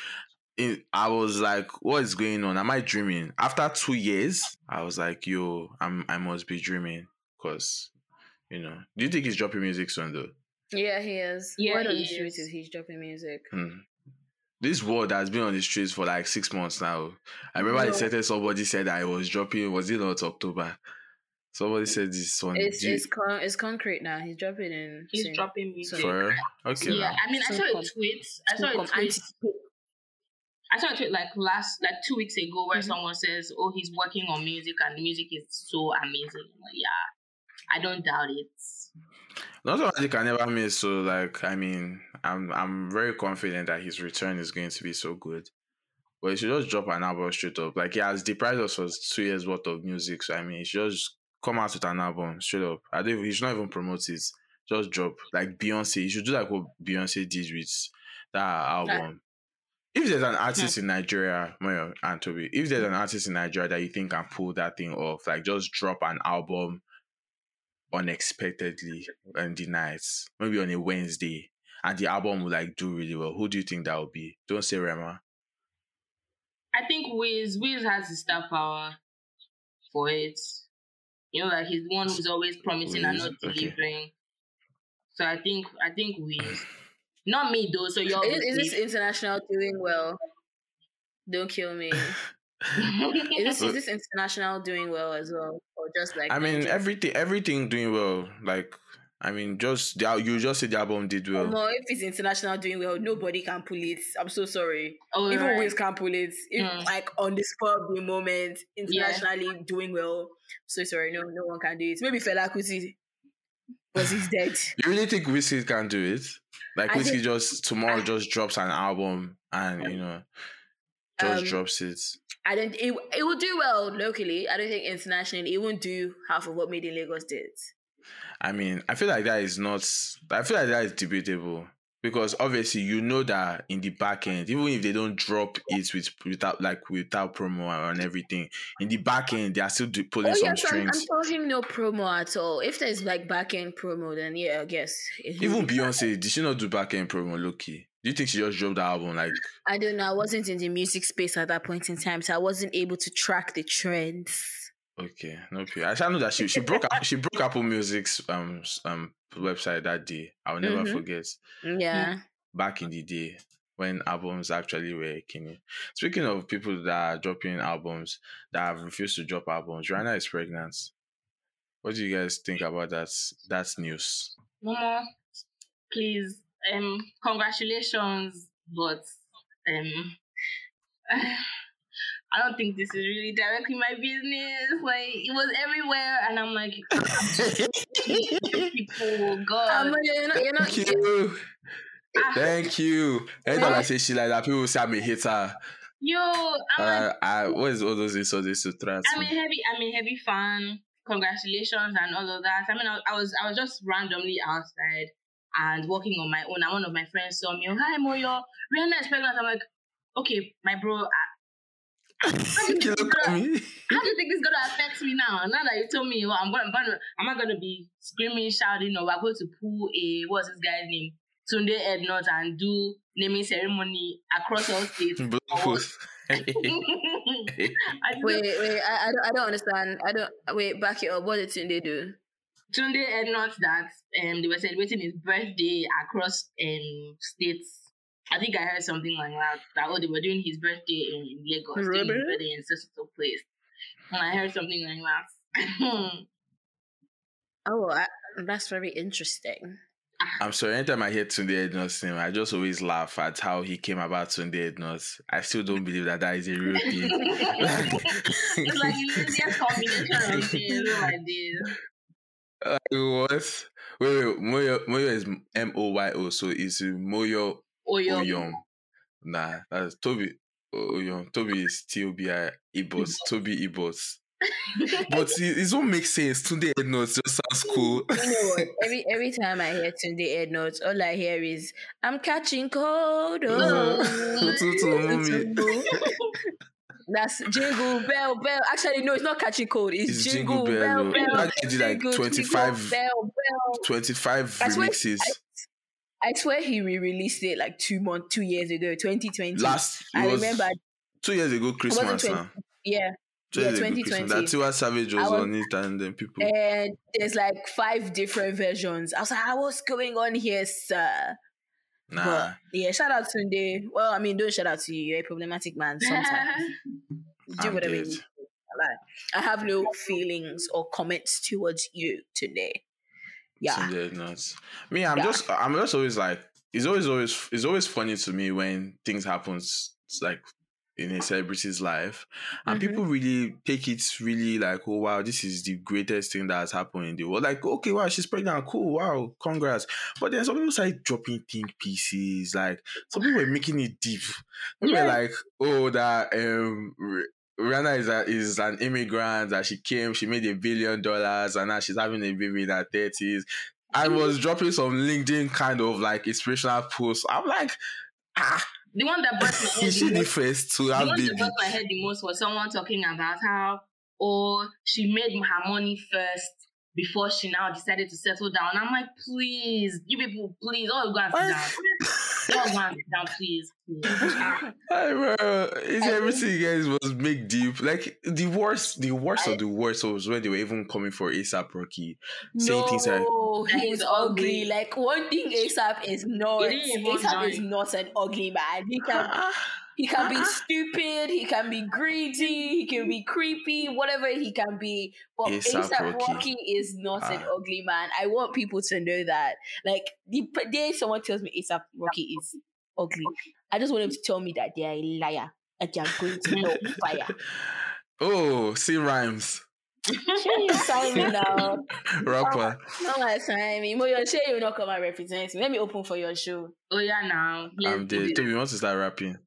In, I was like, what is going on? Am I dreaming? After two years, I was like, yo, I'm I must be dreaming. Cause, you know. Do you think he's dropping music soon though? Yeah, he is. Yeah, Word on he the street is. is he's dropping music. Hmm. This word has been on the streets for like six months now. I remember No. the sentence somebody said I was dropping, was it not October? Somebody said this one. It's you- it's con- it's concrete now. He's dropping in. He's soon. dropping music. for real? Okay. Yeah, now. I mean, I So saw a tweet. I saw Soon a tweet. I saw a tweet like last, like two weeks ago, where Mhm. someone says, "Oh, he's working on music, and the music is so amazing." Like, yeah, I don't doubt it. Not so magic can never miss. So like, I mean, I'm I'm very confident that his return is going to be so good. But he should just drop an album straight up. Like he has deprived us for two years worth of music. So I mean, he should just come out with an album straight up. I don't. He should not even promote it. Just drop like Beyonce. He should do like what Beyonce did with that album. If there's an artist in Nigeria, Moyo and Tobi, if there's an artist in Nigeria that you think can pull that thing off, like just drop an album unexpectedly on the nights, maybe on a Wednesday, and the album will like do really well. Who do you think that would be? Don't say Rema. I think Wiz Wiz has the star power for it. You know, like he's the one who's always promising and Wiz, not okay. delivering. So I think I think Wiz. Not me though. So you're Is, is this international doing well? Don't kill me. Is this is this international doing well as well, or just like I mean, Nigeria? everything, everything doing well. Like, I mean, just you just said the album did well. No, if it's international doing well, nobody can pull it. I'm so sorry. oh, Even right. Wiz can pull it. If Mm. like on the spur of the moment, internationally doing well. So sorry, no, no one can do it. Maybe Fela Kuti was he's dead. You really think Wizkid can do it? Like I Wizkid think- just tomorrow I- just drops an album and you know just Um, drops it. I don't. It, it will do well locally. I don't think internationally it won't do half of what Made in Lagos did. I mean, I feel like that is not. I feel like that is debatable because obviously you know that in the back end, even if they don't drop it with without like without promo and everything, in the back end they are still pulling Oh some yes, I'm, I'm talking no promo at all. If there's like back end promo, then yeah, I guess. Even. Beyonce, did she not do back end promo? Loki, do you think she just dropped the album? Like, I don't know. I wasn't in the music space at that point in time, so I wasn't able to track the trends. Okay, no, pay. I shall know that she she broke she broke Apple Music's um um website that day. I will never Mhm. forget. Yeah. back in the day when albums actually were king. Speaking of people that are dropping albums that have refused to drop albums, Rihanna is pregnant. What do you guys think about that? That's news. Momo, please, um, congratulations, but um, I don't think this is really directly my business. Like it was everywhere, and I'm like, people, God, Um, you're not, you're not, Thank you. Ah. Thank you. Anytime I say shit like that, people say I'm a hater. yo, I'm like, Uh, I, what is all those insults they used to throw I'm a heavy, I'm a heavy fan. Congratulations and all of that. I mean, I, I was, I was just randomly outside and walking on my own, and one of my friends saw me. Hi, Moyo, Rihanna is pregnant. I'm like, okay, my bro. I, how do you You think look this gonna- me. how do you think this is gonna affect me now? Now that you told me, well, I'm gonna, I'm gonna, I'm not gonna be screaming, shouting, or we're going to pull a what's this guy's name, Tunde Ednut, and do naming ceremony across all states. Blog post. I wait, wait. I, I, don't, I don't understand. I don't. Wait, back it up. What did Tunde do? Tunde announced that um they were celebrating his birthday across um states. I think I heard something like that. That oh they were doing his birthday in, in Lagos, doing his birthday in such a place. And I heard something like that. Oh, I, that's very interesting. Ah. I'm sorry, anytime I hear Tunde Ednut's name, I just always laugh at how he came about Tunde Ednut. I still don't believe that that is a real thing. it's like the laziest combination of things. My days. Like, what? Wait, wait, Moyo, Moyo is M O Y O, so it's Moyo Oyo. Oyom. Nah, that's Tobi Oyom. Tobi is still T O B I Ibos. Tobi Ibos. But it, it don't make sense. Tunde Ednut just sounds cool. You know? Every every time I hear Tunde Ednut, all I hear is "I'm catching cold." Oh. That's jingle bell bell. Actually, no, it's not catching cold. It's, It's jingle, Jingle bell Bell, bell. That did like jingle 25 bell bell. 25 I remixes. I swear he re-released it like two months, two years ago, 2020. Last, I was remember. two years ago Christmas 20 now. Yeah, Two yeah, years ago Christmas. 2020. That Tiwa Savage was, was- on it and then people. and there's like five different versions. I was like, "Ah, what's going on here, sir? nah. But yeah, shout out to Tunde. Well, I mean, don't shout out to you. You're a problematic man sometimes. Do I'm whatever you do. Like, I have no feelings or comments towards you today. Yeah. Ednut. Me, I'm Yeah. just I'm just always like it's always always it's always funny to me when things happen s- like in a celebrity's life, and Mhm. people really take it really like, oh wow, this is the greatest thing that has happened in the world. Like, okay, wow, she's pregnant, cool, wow, congrats. But then some people started dropping think pieces, like some people were making it deep. They Yeah. were like, oh, that um. Rih- Rihanna is, a, is an immigrant that she came, she made a billion dollars, and now she's having a baby in her thirties. I was dropping some LinkedIn kind of like inspirational posts. I'm like, ah, The one that burst my head is the she the most, first to the have one that baby? burst my head the most was someone talking about how, oh, she made her money first before she now decided to settle down. I'm like, please, you people, please, all go and sit down. All go and sit down, please. please. Hey, bro, it's everything you guys was make deep. Like the worst, the worst of the worst was when they were even coming for ASAP Rocky, saying things like, he's ugly. ugly. Like one thing ASAP is not. It didn't ASAP is not an ugly man. He can ah, he can be stupid, he can be greedy, he can be creepy, whatever he can be. But A$AP ASAP Rocky. Rocky. is not an Ah. ugly man. I want people to know that. Like the day someone tells me ASAP Rocky is ugly, I just want them to tell me that they are a liar and they are going to hell with fire. oh, see rhymes, Share you sign me now. rapper. Not my sign me. Mo, your share you not come and represent me. Let me open for your show. oh, yeah, now. Let's I'm do dead. it. Tobi, you want to start rapping?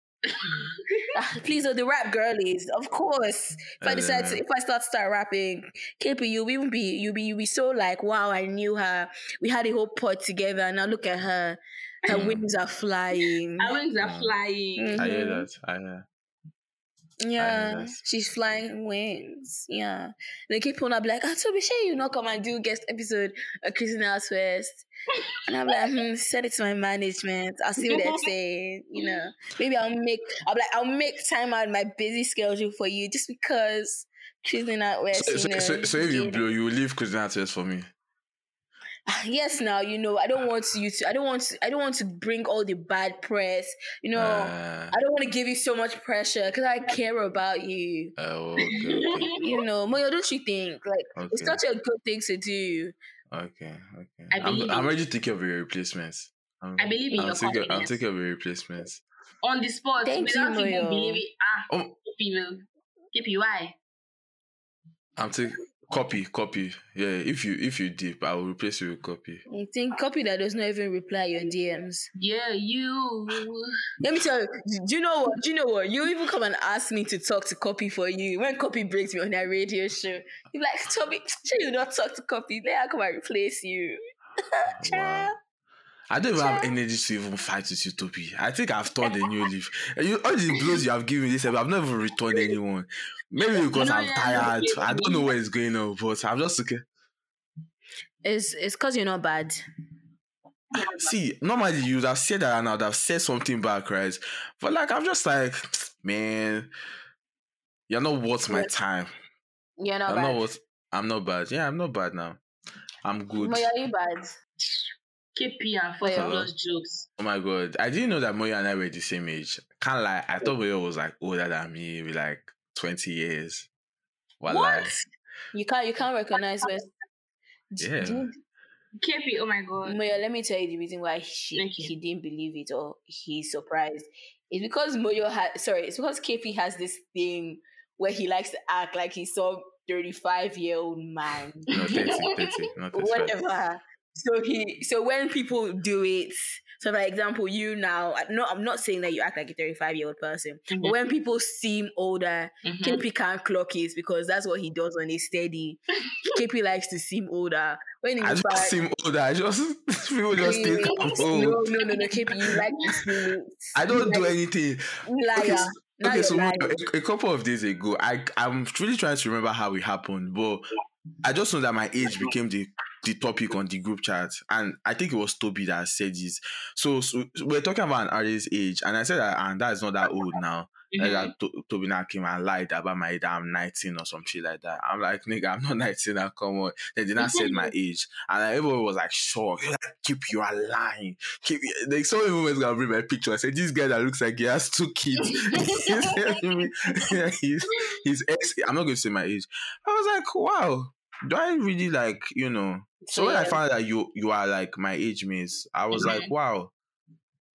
Ah, Please, oh, the rap girlies, of course. If I Uh, decide to, if I start to start rapping, KP, you'll even be, you'll be, you'll be so like, wow, I knew her. We had a whole pod together. and Now look at her. Her Mm. wings are flying. Our wings are Mm. flying. I hear that. I hear. Yeah, that. she's flying wings. Yeah. They keep on up like, ah, Tobi, sure you not come and do guest episode of Christian House first. And I'm like, hmm, send it to my management. I'll see what they're saying. You know, maybe I'll make, I'll be like, I'll make time out of my busy schedule for you just because Cruising Out West. So, you so, know, so, so if you you know. blow, you will leave Kuznats for me. yes, now you know, I don't want you to, I don't want to, I don't want to bring all the bad press. You know, Uh, I don't want to give you so much pressure because I care about you. oh, okay, okay, you know, Moyo, don't you think? Like, it's such a good thing to do. Okay, okay. I I'm, I'm in- ready to take care of your replacements. I'm, I believe in I'm your taking, I'm confidence. taking care of your replacements. On the spot, Thank you, without even Moyo. believing. Ah, Oh, people. Keep why? I'm taking copy, copy. Yeah, if you if you deep, I will replace you with copy. I think copy that does not even reply your DMs. Yeah, you. Let me tell you, do you know what? Do you know what? You even come and ask me to talk to copy for you. When copy breaks me on that radio show, you're like, Tobi, sure you not talk to copy. Let her come and replace you. Child. I don't even have energy to even fight with you, Tobi. I think I've turned a new leaf. You, all the blows you have given me this, episode, I've never returned anyone. Maybe because I'm tired. I don't know what is going on, but I'm just okay. It's it's because you're not bad. See, normally you would have said that and I would have said something back, right? But like, I'm just like, man, you're not worth my time. You're not I'm bad. not worth. I'm not bad. Yeah, I'm not bad now. I'm good. Moyo, are you bad? KP and fuck Moyo. those jokes. Oh my god, I didn't know that Moyo and I were the same age. Can't lie, I thought Moyo was like older than me with like 20 years. Wallah. What? You can't you can't recognize West. Yeah. KP, oh my god. Moyo, let me tell you the reason why she Thank he didn't believe it or he's surprised. It's because Moyo had sorry, it's because KP has this thing where he likes to act like he's some 35 year old man. No, 30, 30, not 35. Whatever. So he so when people do it, so for example, you now no, I'm not saying that you act like a 35 year old person, but Mhm. when people seem older, Mhm. KP can't clock it because that's what he does on a steady. KP likes to seem older. When I just fact, seem older. I just, people just think I'm no, old. no, no, no, KP, you like to seem. I don't do like- anything. Liar. Okay, Now okay so lying. a, a couple of days ago, I I'm really trying to remember how it happened, but I just know that my age became the the topic on the group chat, and I think it was Tobi that said this. So, so we're talking about an artist's age, and I said that and that is not that old now. Like Mhm. that to- Tobi now came and lied about my age. I'm 19 or some shit like that. I'm like, nigga, I'm not 19. Now come on. They did not say my age, and like, everyone was like. They're Like, keep you lying. Keep like so many moments gonna bring my picture. I said, this guy that looks like he has two kids. he's me he's his ex. I'm not to say my age. I was like, wow. Do I really like you know? So when I found out that you you are like my age mates, I was like, Mhm. wow,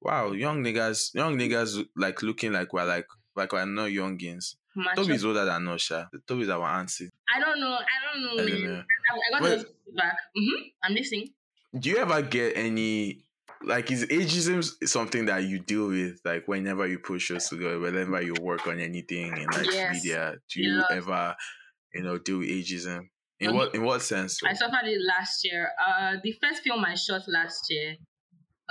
wow, young niggas, young niggas like looking like we're like like we're not youngins. Tobi's older than us, Sha. Tobi's our auntie. I don't know. I don't know. I don't know. I, I got those back. hmm I'm listening. Do you ever get any like is ageism something that you deal with like whenever you push shows together, whenever you work on anything in like Yes. media? Do you lot. ever, you know, deal with ageism? In what in what sense? I suffered it last year. Uh, the first film I shot last year,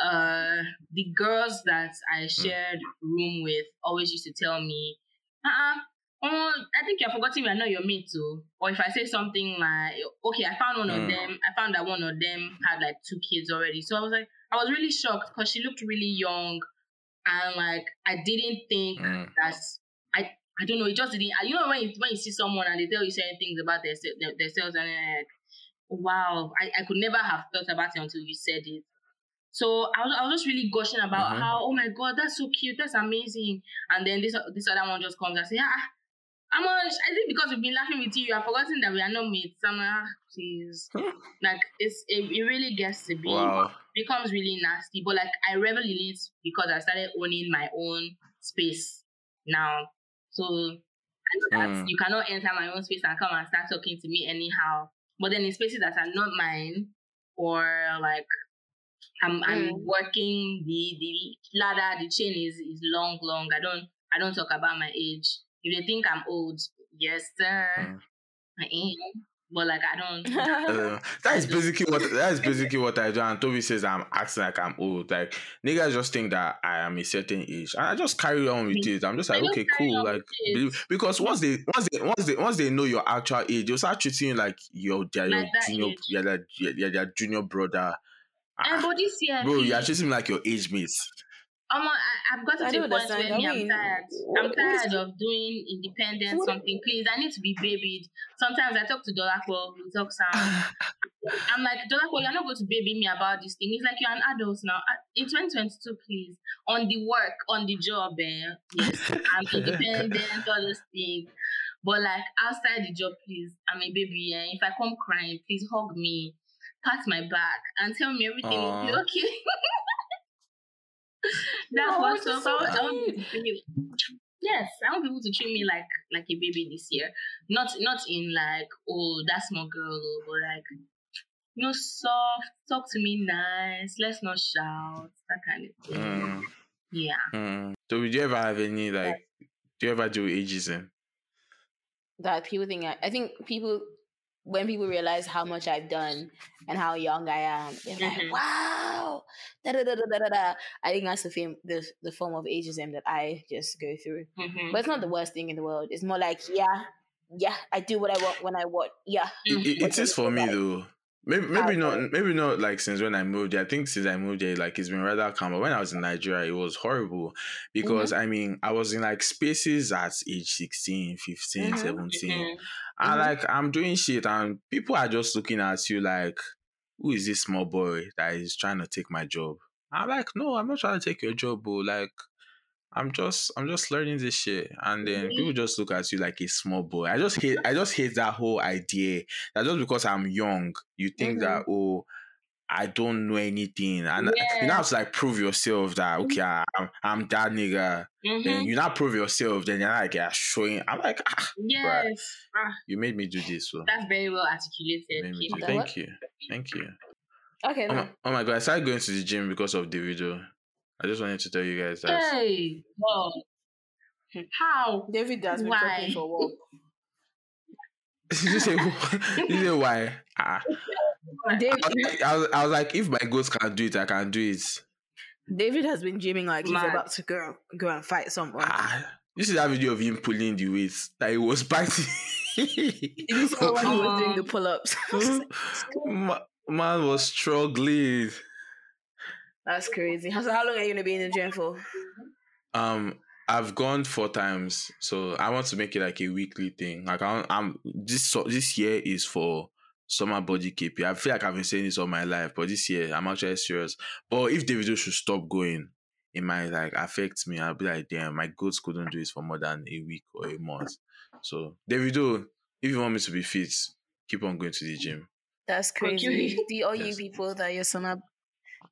uh, the girls that I shared room with always used to tell me, uh-uh, oh, I think you're forgetting I know your mate too. Or if I say something like, okay, I found one of Mm. them, I found that one of them had like two kids already. So I was like, I was really shocked because she looked really young. And like, I didn't think Mm. that's I I don't know. It just didn't. You know when you, when you see someone and they tell you certain things about their, their themselves and like, wow, I, I could never have thought about it until you said it. So I was, I was just really gushing about Mhm. how oh my god that's so cute that's amazing and then this this other one just comes and say ah I'm on, I think because we've been laughing with you you have forgotten that we are not mates I'm like ah please like it's it, it really gets to be Wow. becomes really nasty. But like I revel in it because I started owning my own space now. So I know that Mm. you cannot enter my own space and come and start talking to me anyhow. But then in spaces that are not mine, or like I'm I'm Mm. working the the ladder, the chain is is long, long. I don't I don't talk about my age. If they think I'm old, yes sir, Mm. I am. But like I don't. Uh, that is basically what that is basically what I do. And Tobi says I'm acting like I'm old. Like niggas just think that I am a certain age, and I just carry on with it. I'm just like, just okay, cool. Like with because once they once they once they once they know your actual age, they'll start treating you like your they're your Like junior, age. yeah, their, yeah, their junior brother. And Ah, but this year, bro, see, you're treating me like your age mates. I'm on, I, I've got to I the point where understand. me, I I'm mean, tired. I'm what- what is- tired of doing independent what- something. Please, I need to be babied. Sometimes I talk to Dolakwa, we talk sound. I'm like, Dolakwa, you're not going to baby me about this thing. He's like, you're an adult now. In 2022, please, on the work, on the job, eh? Yes, I'm independent, all those things. But like outside the job, please, I'm a baby. Eh? If I come crying, please hug me, pat my back, and tell me everything will be okay. That's Aw, what's that's up. so I want- I want people to treat me. Yes, I want people to treat me like like a baby this year. Not not in like oh that's my girl, but like you know soft, talk to me nice. Let's not shout that kind of thing. Mm, Yeah. mm. So, would you ever have any like? Do you ever do ageism? that people think I, I think people when people realize how much I've done and how young I am, they're Mhm. like, "Wow!" Da, da, da, da, da, da, da. I think that's the fame, the the form of ageism that I just go through. Mhm. But it's not the worst thing in the world. It's more like, yeah, yeah, I do what I want when I want. Yeah, It, it, it is for me though. Maybe maybe not maybe not like since when I moved here. I think since I moved here, like it's been rather calm. But when I was in Nigeria, it was horrible because I mean I was in like spaces at age 16, 15, Mhm. 17. Mhm. And Mhm. like I'm doing shit and people are just looking at you like, who is this small boy that is trying to take my job? I'm like, no, I'm not trying to take your job, bro. Like I'm just I'm just learning this shit. And then people just look at you like a small boy. I just hate I just hate that whole idea that just because I'm young, you think that oh I don't know anything, and you now have to like prove yourself that okay, I- I'm, I'm that nigga. Then Mhm. you not prove yourself, then you're like yeah, showing. I'm like, ah, Yes. Ah, you made me do this, so that's very well articulated. made me Keep do. That Thank what? you, thank you. okay. Oh no. my, oh my god, I started going to the gym because of the video. I just wanted to tell you guys that. Hey, wow. How? David has been Why? talking for a while. you say you say why? Ah. David, I, was like- I was, I was like, if my goats can do it, I can do it. David has been dreaming like he's Mad. about to go go and fight someone. Ah, you see that video of him pulling the weights that he was biting. Did you see when he was doing the Um, pull ups? Ma- Man was struggling. That's crazy. So how long are you gonna be in the gym for? Um, I've gone four times, so I want to make it like a weekly thing. Like I, I'm this so- this year is for summer body KP. I feel like I've been saying this all my life, but this year I'm actually serious. But if Davido should stop going, it might like affect me. I'll be like, damn, my goats couldn't do this for more than a week or a month. So Davido, if you want me to be fit, keep on going to the gym. That's crazy. The all you Yes. people that your summer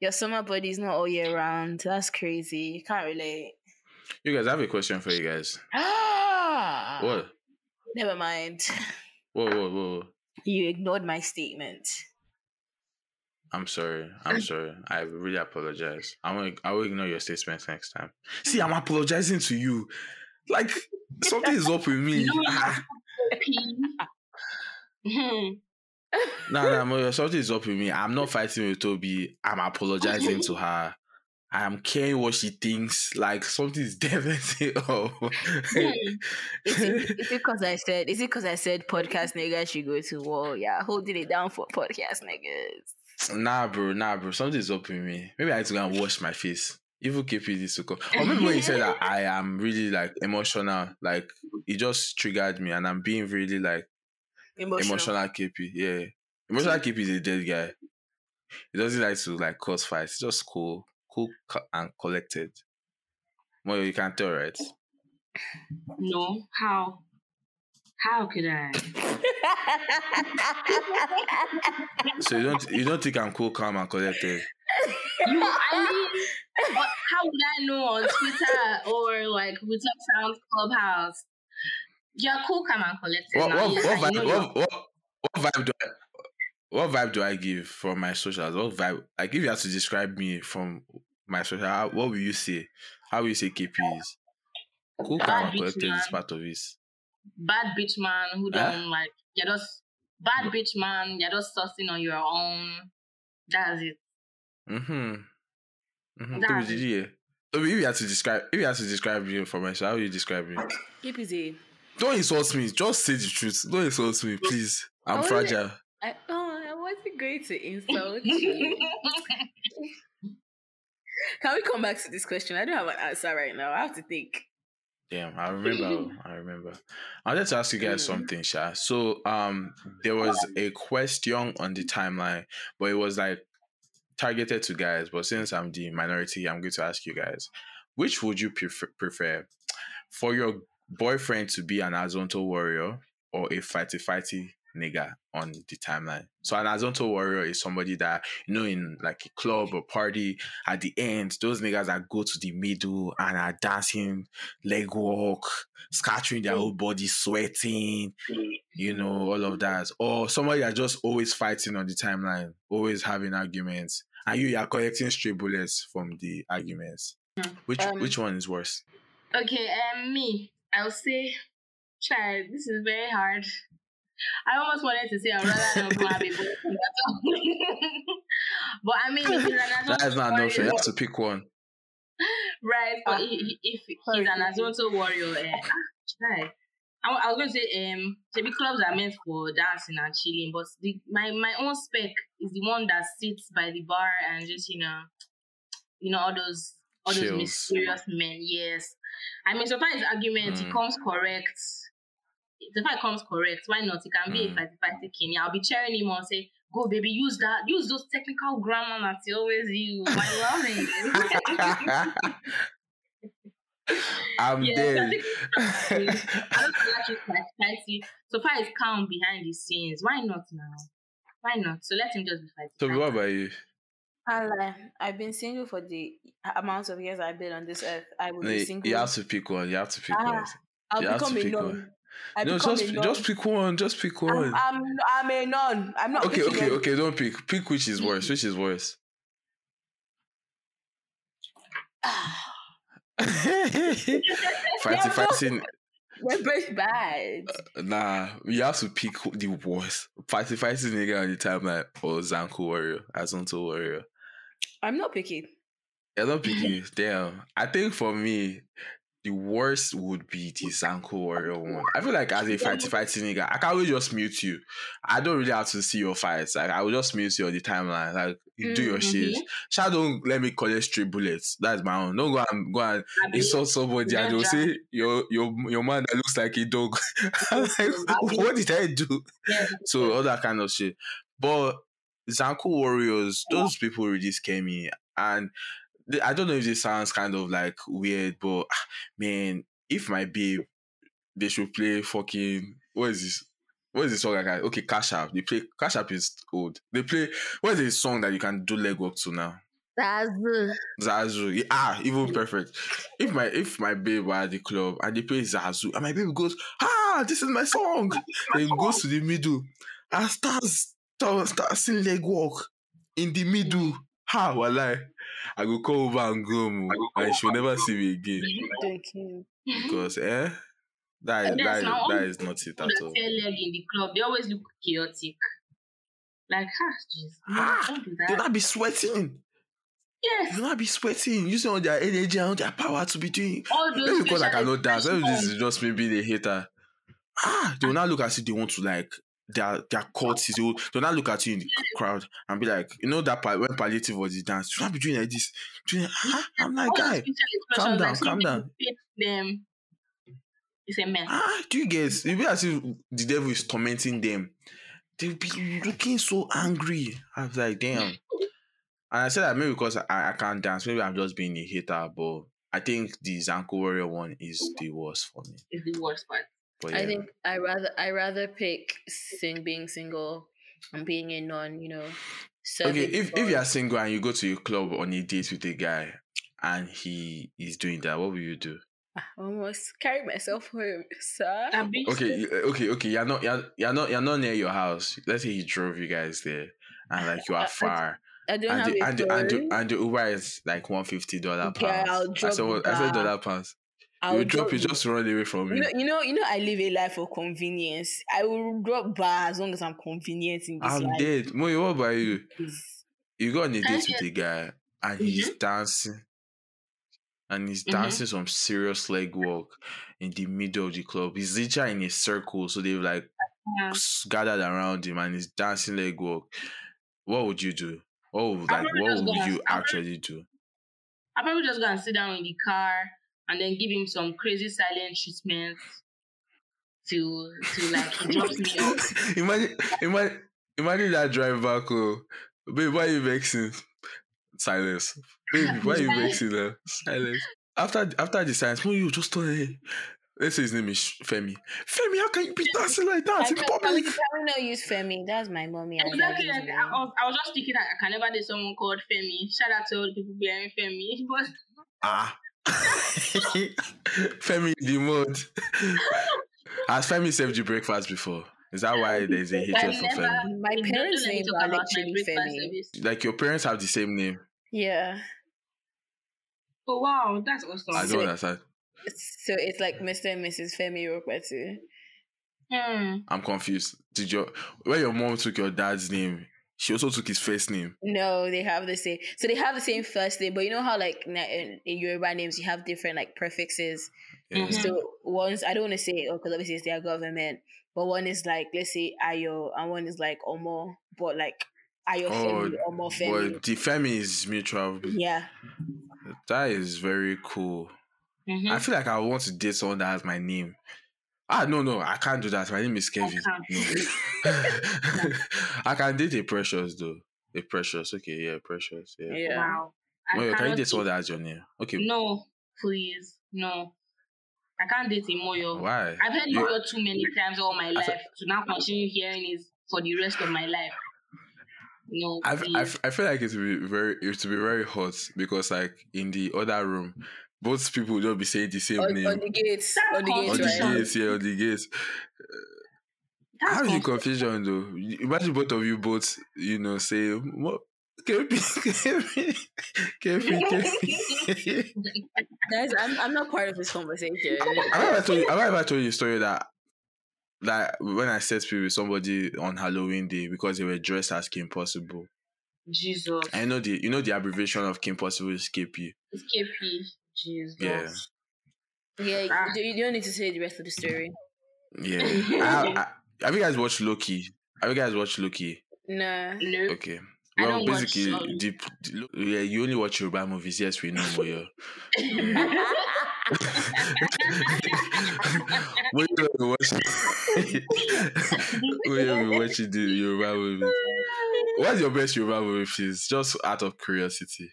your summer body's not all year round. That's crazy. You can't relate. You guys I have a question for you guys. Ah. What? Never mind. Whoa, whoa, whoa. You ignored my statement. I'm sorry. I'm sorry. I really apologize. I will I will ignore your statements next time. See, I'm apologizing to you. Like something is up with me. Ah, Hmm. no, nah, Moyo, something is up with me. I'm not fighting with Tobi. I'm apologizing to her. I'm caring what she thinks. Like something is definitely up. Is it because I said? Is it because I said podcast niggas should go to war? Yeah, holding it down for podcast niggas. Nah, bro, nah, bro. Something's up with me. Maybe I need to go and wash my face. Even KP needs to come. Or maybe when you said that I am really like emotional, like it just triggered me, and I'm being really like Emotional. emotional KP. Yeah, emotional KP is a dead guy. He doesn't like to like cause fights. He's just cool, cool co- and collected. Well, you can't tell, right? No, how? How could I? So you don't you don't think I'm cool, calm, and collected? You, I mean, how would I know on Twitter or like with some sound clubhouse? You're cool, come and collect it. What now. what Yes, what vibe, what, what, what vibe do I what vibe do I give from my socials? What vibe like if you have to describe me from my social, how, what will you say? How will you say KP is? Cool, calm, Bad and bitch collected is part of it. bad bitch man who don't like you're just bad bitch man. You're just sussing on your own. That's it. Mm-hmm. Mm-hmm. That's Tobi, did you if you had to describe if you had to describe you for myself, how would you describe me? Keep it a. Don't insult me. Just say the truth. Don't insult me, please. I'm Oh, fragile. I, oh, I wasn't going to insult you. Can we come back to this question? I don't have an answer right now. I have to think. Damn, I remember. I remember. I wanted to ask you guys Mm. something, Sha. So, um, there was a question on the timeline, but it was like targeted to guys. But since I'm the minority, I'm going to ask you guys: Which would you prefer, prefer for your boyfriend to be an Azonto warrior or a fighty fighty nigga on the timeline? So, an Azonto warrior is somebody that you know in like a club or party. At the end, those niggas that go to the middle and are dancing leg walk, scattering their whole body, sweating, you know, all of that. Or somebody that just always fighting on the timeline, always having arguments, and you, are collecting stray bullets from the arguments. Which Um, which one is worse? okay, um, me. I'll say, child, this is very hard. I almost wanted to say I'd rather not have a boyfriend but I mean, if he's an That is not enough. You have to pick one. Right, but Ah. if, if he's an Azonto warrior, eh, ah, try. I, I was going to say, um, maybe clubs are meant for dancing and chilling, but the, my my own spec is the one that sits by the bar and just you know, you know all those all those Chills. mysterious men. Yes, I mean, so far his argument, he Mm. comes correct. So far, it comes correct. Why not? He can be Mm. a fighty fighty king. I'll be cheering him on, say, "Go, baby, use that, use those technical grammar that you always use." My loving. I'm Yeah, dead. I don't like it like spicy. So far, it's calm behind the scenes. Why not now? Why not? So let him just be fighting. so what about you? Allah, I've been single for the amount of years I've been on this earth. I will No, be single. you have to pick one. You have to pick Ah, one. I'll you become a nun. one. I No, just just pick one. Just pick one. I'm, I'm, I'm a nun. I'm not okay, okay, any- okay. Don't pick. Pick which is worse. Which is worse. Fighting, both- fighting. They're both bad. Nah, you have to pick the worst. Fighting, fighting nigga on the timeline or Zanku warrior, Azonto warrior. I'm not picky. I don't pick you. Damn. I think for me, the worst would be the Zanku warrior one. I feel like as a fighting, fighting nigga, I can't just mute you. I don't really have to see your fights. Like I will just mute you on the timeline. Like you do your shit. Mm-hmm. Sha don't let me collect stray bullets. That's my own. Don't go and go and insult somebody and they'll say your your your man that looks like a dog. Like, what did I do? So all that kind of shit. But Zanku Warriors, those people really scare me. And I don't know if this sounds kind of like weird, but ah, man, if my babe, they should play fucking what is this? What is the song I got? Okay, Cash App. They play Cash App is old. They play what is the song that you can do leg work to now? Zazu. Yeah, Ah, even perfect. If my if my babe were at the club and they play Zazu, and my baby goes, ah, this is my song. then goes to the middle and starts starts, starts singing leg walk in the middle. Ha, walai. I go call over and go home, and she'll never see me again. Because eh, that is, And that there's is, all is not it people at that all. sell leg in the club, they always look chaotic. Like, ah, jeez, no, Ah, don't do Do that. not be sweating. Yes, Do not be sweating. Using all their energy and all their power to be doing all those Maybe because I facial cannot dance. Maybe this is just maybe the hater. Ah, they will not look as if they want to like their their courts. They will, they will not look at you in the crowd and be like, you know that part when palliative was the dance. You not be doing like this. Doing ah, I'm like, guy, calm down, calm down. Them, it's a mess. ah, do you guess? It be as if the devil is tormenting them. They'll be looking so angry. I was like, damn. And I said that maybe because I, I can't dance, maybe I'm just being a hater, but I think the Zanku Warrior one is the worst for me. It's the worst part. But I think I rather I rather pick sing being single and being a non, you know. Okay, if if you are single and you go to your club on a date with a guy and he is doing that, what will you do? I almost carry myself home, sir. Okay, okay, okay. You're not you're, you're not you're not near your house. Let's say he drove you guys there and like you I- I- are far. I don't And have the, a and, the, and, the, and the Uber is like one fifty dollar Okay, pounds. I'll I drop said, what- the I said dollar pounds. I'll you drop it drop- just to run away from You know, you know, you know, I live a life of convenience. I will drop bar as long as I'm convenient in this I'm life. dead. Mo, what about you? Please. You go on a date with a guy and he's dancing and he's Mhm. dancing some serious leg walk in the middle of the club. He's literally in a circle, so they've like Yeah. gathered around him and he's dancing leg walk. What would you do? What would, like what would you actually do? I'll probably just go and sit down in the car and then give him some crazy silent treatment to to like he drops me off. imagine, imagine, imagine that drive back. Oh, babe, why are you vexing? Silence. Baby, why are you vexing? her? Silence. After after the silence, no, you just told her. Let's say his name is Femi. Femi, how can you be dancing like I that in can, public? can we not use Femi? That's my mommy. Exactly. daddy's Like, name. I, was, I was just thinking that I can never date someone called Femi. Shout out to all the people behind Femi. But Ah. Femi the mode. Has Femi served you breakfast before? Is that why there's a hatred for never. Femi? My parents' let names are about my literally Femi. Like your parents have the same name. Yeah. Oh wow, that's awesome. I So- don't understand. So it's like Mr. and Mrs. Femi Ropetu. Hmm. I'm confused. Did your when your mom took your dad's name, she also took his first name. No, they have the same. So they have the same first name, but you know how like in, in Yoruba names you have different like prefixes. Yeah. Mhm. So one's I don't want to say oh because obviously it's their government, but one is like let's say Ayo and one is like Omo, but like Ayo Oh, Femi, Omo Femi. But the Femi is mutual. Yeah, That is very cool. Mhm. I feel like I want to date someone that has my name. Ah, no, no, I can't do that. My name is Kevin. No. I can date a precious though. A precious, okay, yeah, precious, yeah. yeah. Wow. I Moyo, can you date someone date- that has your name? Okay, No, please, no. I can't date a Moyo. why? I've heard You- Moyo too many times all my life thought- to now continue hearing it for the rest of my life. No, I, please. I, f- I feel like it will be very it will be very hot because like in the other room, both people will just be saying the same On, name on the gates, on the on gates, the right? competition. gates, yeah, on the gates. That's How is the confusion though? Imagine both of you both, you know, say what. KP, KP, KP, KP. Guys, I'm, I'm not part of this conversation. Have I ever told you, have I ever told you a story that that when I set people with somebody on Halloween day because they were dressed as Kim Possible. Jesus. I know the you know the abbreviation of Kim Possible is KP. It's KP. Jesus. Yeah. Yeah, Ah. you, you don't need to say the rest of the story. Yeah. I, I, have you guys watched Loki? Have you guys watched Loki? Nah. No. Okay. Well, don't watch, basically, um, the, the, yeah, you only watch Yoruba movies. Yes, we know, Moyo. Moyo will watch. Moyo will watch the Yoruba movies. What's your best Yoruba movie, please? Just out of curiosity.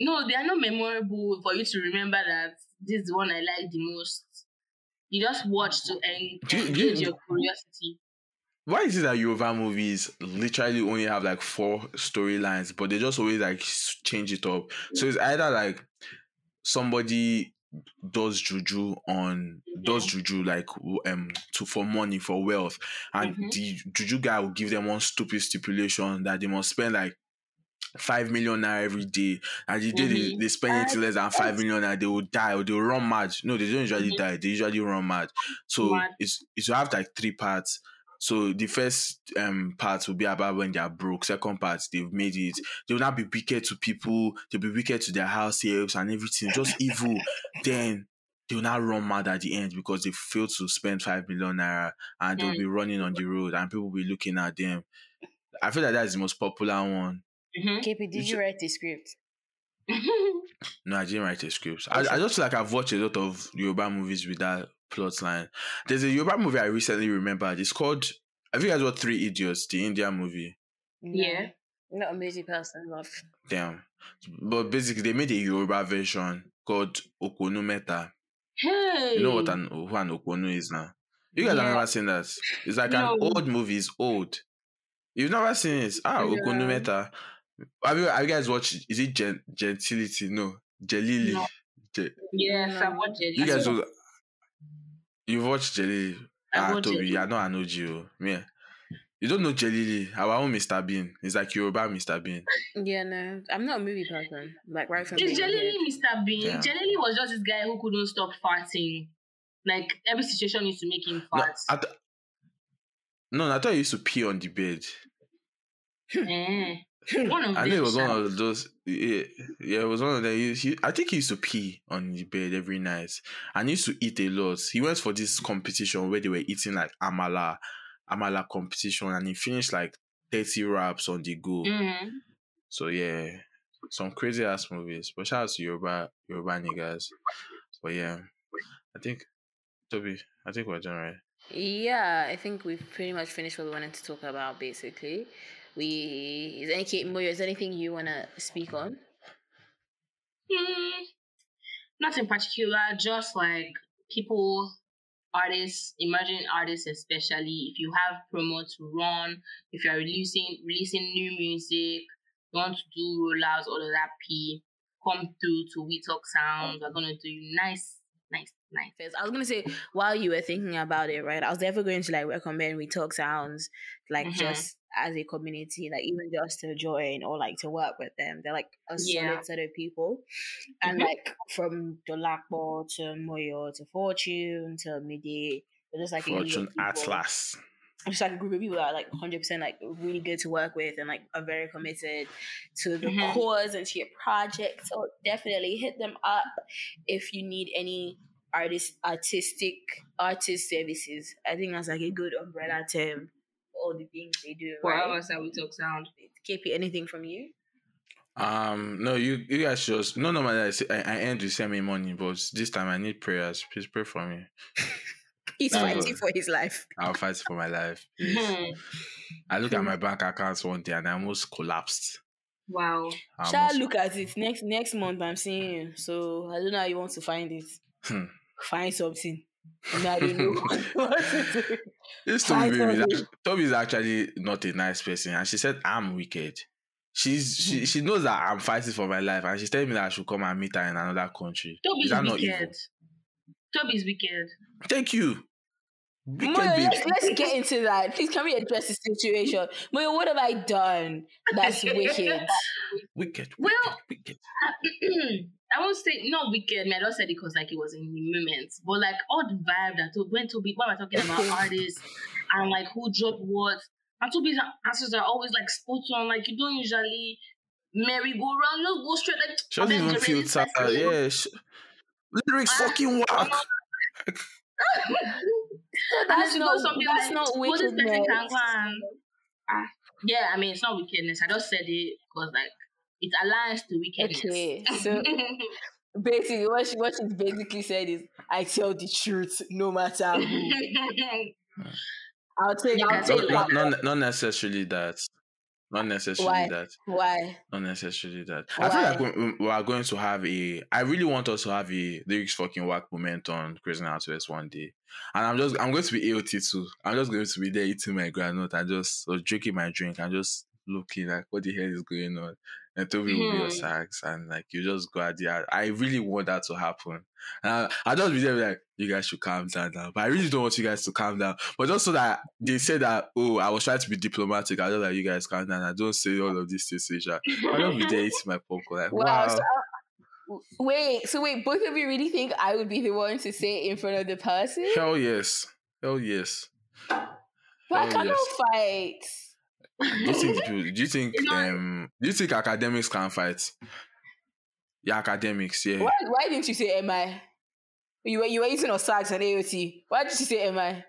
No, they are not memorable for you to remember that this is the one I like the most. You just watch to en- Do you- engage you- your curiosity. why is it that Yoruba movies literally only have like four storylines, but they just always like change it up? So it's either like somebody does juju on does juju like um to for money for wealth, and Mhm. the juju guy will give them one stupid stipulation that they must spend like five million naira every day, and the day they, Mhm. they spend anything less than five million naira, they will die or they will run mad. No, they don't usually Mhm. die; they usually run mad. So Mad. it's it's you have like three parts. So the first um part will be about when they are broke. Second part, they've made it. They will not be wicked to people. They'll be wicked to their house helps and everything, just evil. then they will not run mad at the end because they failed to spend five million naira and they'll Mm. be running on the road and people will be looking at them. I feel like that is the most popular one. Mhm. KP, did It's- you write the script? No, I didn't write a script. I, I just feel like I've watched a lot of Yoruba movies with that plot line. There's a Yoruba movie I recently remembered. It's called have you guys watched Three Idiots, the Indian movie? Yeah. Not a music person, love. Damn. But basically they made a Yoruba version called Okonu Meta. hey. You know what an who an Okonu is now? You guys have never seen that. It's like No. an old movie, it's old. You've never seen it. Ah, Okonu Meta. Have you, have you guys watched is it Gen, Gentility? No. Jelili. No. Je- Yes, I watched it. You I guys saw- will, You've watched Jelly. I Ah, watched Tobi, Jelly. you're not an OG. oh. Yeah. You don't know Jelly, our own Mr. Bean. It's like Yoruba Mr. Bean. Yeah, no. I'm not a movie person. Like right from It's being. Jelly Mr. Bean. Yeah. Jelly was just this guy who couldn't stop farting. Like every situation used to make him No, fart. I th- no, I thought he used to pee on the bed. Eh. One of I think them, it was one of those. Yeah, yeah, it was one of them. He, he, I think he used to pee on the bed every night, and he used to eat a lot. He went for this competition where they were eating like amala, amala competition, and he finished like thirty wraps on the go. Mhm. So yeah, some crazy ass movies. But shout out to Yoruba, Yoruba niggas. But yeah, I think Tobi, I think we're done right. Yeah, I think we've pretty much finished what we wanted to talk about. Basically, we is any Moyo, is anything you wanna speak on? Hmm. Not in particular, just like people, artists, emerging artists, especially if you have promo to run, if you're releasing releasing new music, you want to do rollouts, all of that P, come through to We Talk Sounds. We're gonna do nice, nice, nice. First, I was gonna say while you were thinking about it, right? I was never going to like recommend We Talk Sounds, like Mhm. just as a community, like even just to join or like to work with them. They're like a Yeah. solid set of people, and Mhm. like from Dolakbo to Moyo to Fortune to Midi, they're just like a unit of Fortune. Atlas. just like a group of people that are like 100% like really good to work with and like are very committed to the Mhm. cause and to your project so definitely hit them up if you need any artist artistic artist services i think that's like a good umbrella term for all the things they do For right? us at We Talk Sound. KP, anything from you Um, no, you you guys just no no man. I, say- I, I end to send me money, but this time I need prayers. Please pray for me. he's No. fighting for his life I'll fight for my life. I look at my bank accounts one day and I almost collapsed. Wow. I shall almost- look at it next next month i'm seeing you so i don't know how you want to find it Hmm. find something no, I don't know what to do. This Tobi baby, is Tobi is actually not a nice person, and she said I'm wicked. She's she she knows that I'm fighting for my life, and she's telling me that I should come and meet her in another country. Tobi's is that not evil? wicked. Tobi's wicked. Thank you. Wicked Moyo, let's, let's get into that. Please, can we address the situation? Moyo, what have I done that's wicked? Wicked. Well, wicked. I won't say not wicked. Man, I just said it because like it was in the moment, but like all the vibe that went to, when Tobi when we're talking about artists and like who dropped what, and Tobi's answers are always like spot on. Like you don't usually merry go round, just go straight. Like She doesn't even Jerry, feel tired. Yeah. She, lyrics Ah, fucking whack. and then That's she not- goes something that's like, not "Oh, this person wickedness." can go and-" Ah, yeah, I mean it's not wickedness. I just said it because like it aligns to wickedness. Okay, so basically, what she, what she's basically said is, I tell the truth no matter who. I'll take, You I'll take say not, that. not, not necessarily that. Not necessarily Why? that. Why? Not necessarily that. I feel like we, we are going to have a. I really want us to have a lyrics fucking work moment on Crazy Outwest one day, and I'm just I'm going to be AOT too. I'm just going to be there eating my granite and just or drinking my drink and just looking like what the hell is going on. And Tobi will be your Hmm. sax and like you just go out there. I really want that to happen. And I, I just be there like you guys should calm down now. But I really don't want you guys to calm down. But just so that they say that oh I was trying to be diplomatic. I just like you guys calm down. I don't say all of this to Sasha. I don't be there eating my popcorn like Wow. wow. So, uh, wait. So wait. Both of you really think I would be the one to say it in front of the person? Hell yes. Hell yes. But I hell cannot yes. fight. Do you think people, do you think um do you think academics can fight? Yeah, academics, yeah. Why, why didn't you say MI? You were you were using on sax and AOT. Why did you say MI?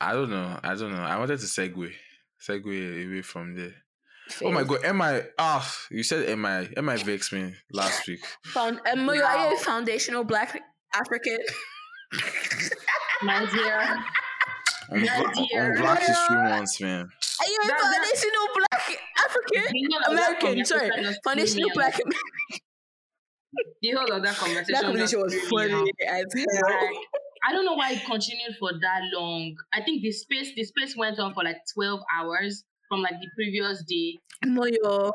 I don't know. I don't know. I wanted to segue. Segue away from there. Oh my god, am I ah you said am I am I vexed me last week. Found um, Moyo, are you a foundational black African? My dear. On, Yeah, Bla- dear. on Black History Month, man. Are you a That- that- foundational black African? The whole of that American, sorry. conversation was Foundational black off. The whole of that conversation. That conversation was funny as hell. I don't know why it continued for that long. I think the space the space went on for like twelve hours from like the previous day. Moyo,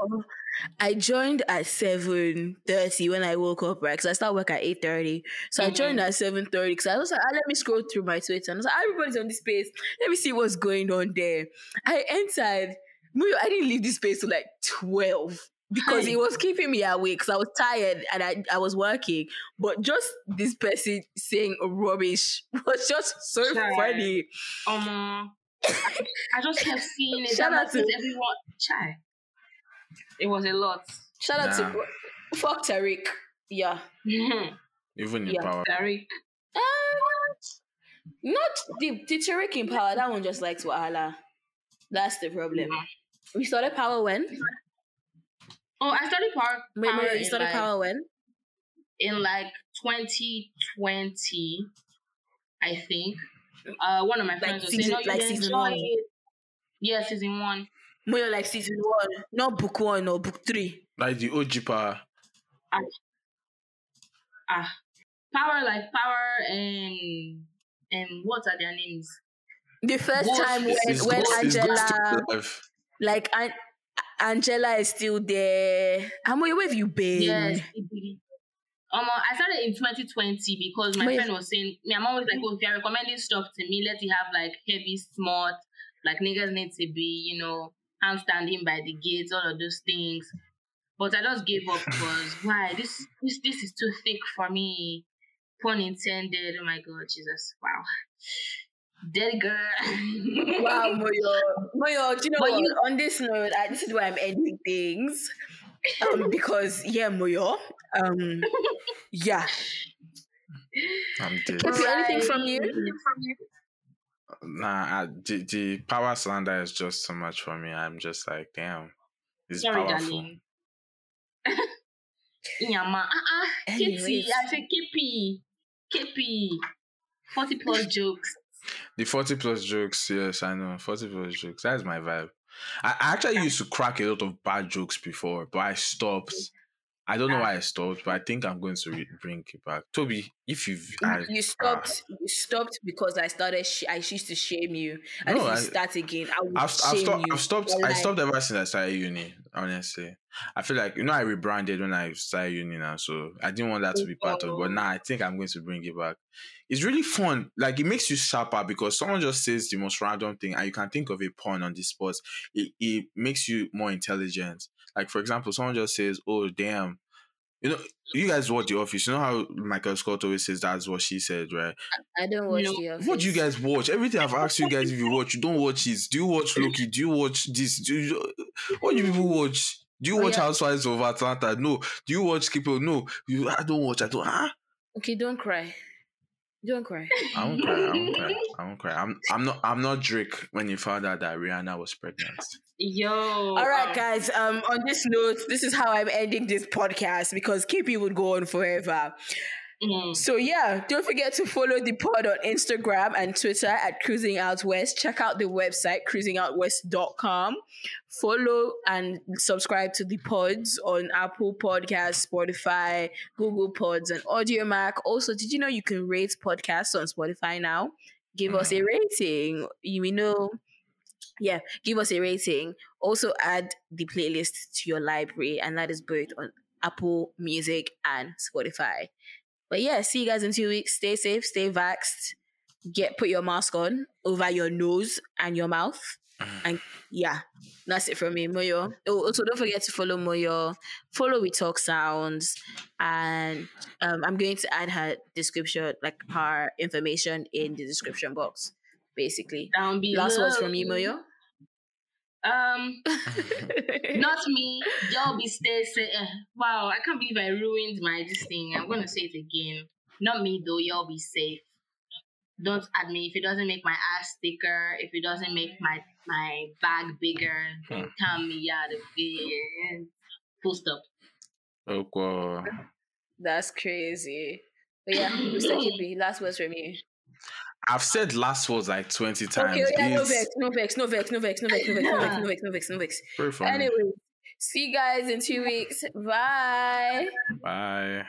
I joined at seven thirty when I woke up, right? Because I start work at eight thirty. So I joined at seven thirty because I was like, ah, let me scroll through my Twitter. And I was like, everybody's on this space. Let me see what's going on there. I entered. I didn't leave this space till like twelve. Because Hi. it was keeping me awake because I was tired and I, I was working. But just this person saying rubbish was just so funny. Um, I just kept seeing it. Shout out to- everyone. Chai. It was a lot. Shout out Nah. to fuck Tariq. Yeah. Even in Yeah. power. Tariq. Um, not the the Tariq in power. That one just likes Wahala. That's the problem. We started power when? Oh, I started power. Wait, power wait, you started like, power when? in like 2020, I think. Uh, one of my friends was saying, season- "No, you like like season enjoy one." it." Yeah, season one. More like season one, not book one or book three. Like the OG power. Ah, power like power and and what are their names? The first Ghost time when, is- It's when Ghost- Angela, alive. like An- Angela is still there. How where have you been? Yes. Um, I started in 2020 because my Wait. friend was saying, me, I'm always like, oh, if you're recommending stuff to me, let it have like heavy, smart, like niggas need to be, you know, hand standing by the gates, all of those things. But I just gave up because why? This this this is too thick for me. Pun intended. Oh my god, Jesus. Wow. dead girl. Wow, Moyo. Moyo, do you know But what? you- On this note, I, this is why I'm ending things. Um, because yeah, Moyo. Um, yeah. I'm dead. Can I see anything from you? Nah, I, the, the power slander is just too much for me. I'm just like, damn. It's Sorry, powerful. darling. Inyama. Ah, ah, uh-uh. Kitty. Anyways. I said Kippy. Kippy. 40 plus jokes. The 40 plus jokes, yes, I know. 40 plus jokes. That's my vibe. I, I actually used to crack a lot of bad jokes before, but I stopped. I don't know ah. why I stopped, but I think I'm going to re- bring it back. Tobi, if you've. I, you uh, stopped. You stopped because I started. Sh- I used to shame you, and No, if you I- start again, I will I've, I've, stopped, you. I've stopped. I like, stopped ever since I started uni. Honestly, I feel like you know I rebranded when I started uni now, so I didn't want that to be part of. But oh. now I think I'm going to bring it back. It's really fun. Like it makes you sharper because someone just says the most random thing, and you can think of a pun on the spot. It it makes you more intelligent. Like for example, someone just says, "Oh damn." You know, you guys watch The Office. You know how Michael Scott always says that's what she said, right? I don't watch No. the office. What do you guys watch? Everything I've asked you guys if you watch, you don't watch this. Do you watch Loki? Do you watch this? Do you, what do you people watch? Do you Oh, watch yeah. Housewives of Atlanta? No. Do you watch People? No. You, I don't watch. I don't. Huh? Okay, don't cry. Don't cry. I won't cry. I won't cry. I won't cry. I'm. I'm not. I'm not Drake when you found out that Rihanna was pregnant. Yo. All right, um, guys. Um, on this note, this is how I'm ending this podcast because KP would go on forever. Mm. So yeah, don't forget to follow the pod on Instagram and Twitter at Cruising Out West. Check out the website cruisingoutwest.com. Follow and subscribe to the pods on Apple Podcasts, Spotify, Google Pods, and Audiomack. Also, did you know you can rate podcasts on Spotify now? Give us a rating. You know yeah, give us a rating. Also add the playlist to your library, and that is both on Apple Music and Spotify. But yeah, see you guys in two weeks. Stay safe, stay vaxxed. Get put your mask on over your nose and your mouth. And yeah, that's it from me, Moyo. Oh, also don't forget to follow Moyo. Follow We Talk Sounds. And um, I'm going to add her description, like her information in the description box, basically. Down below. Last words from you, Moyo. Um, not me. Y'all be stay say. eh, Wow, I can't believe I ruined my this thing. I'm gonna say it again. Not me though. Y'all be safe. Don't add me if it doesn't make my ass thicker. If it doesn't make my my bag bigger, don't count me out of it. Full stop. Okay. That's crazy. But yeah, Mr. Kippy, last words from you. I've said last words like 20 times. Okay, yeah, no vex, no vex, no vex, no vex, no vex, no vex, no vex, no vex, no vex, no vex. Anyway, see you guys in two weeks. Bye. Bye.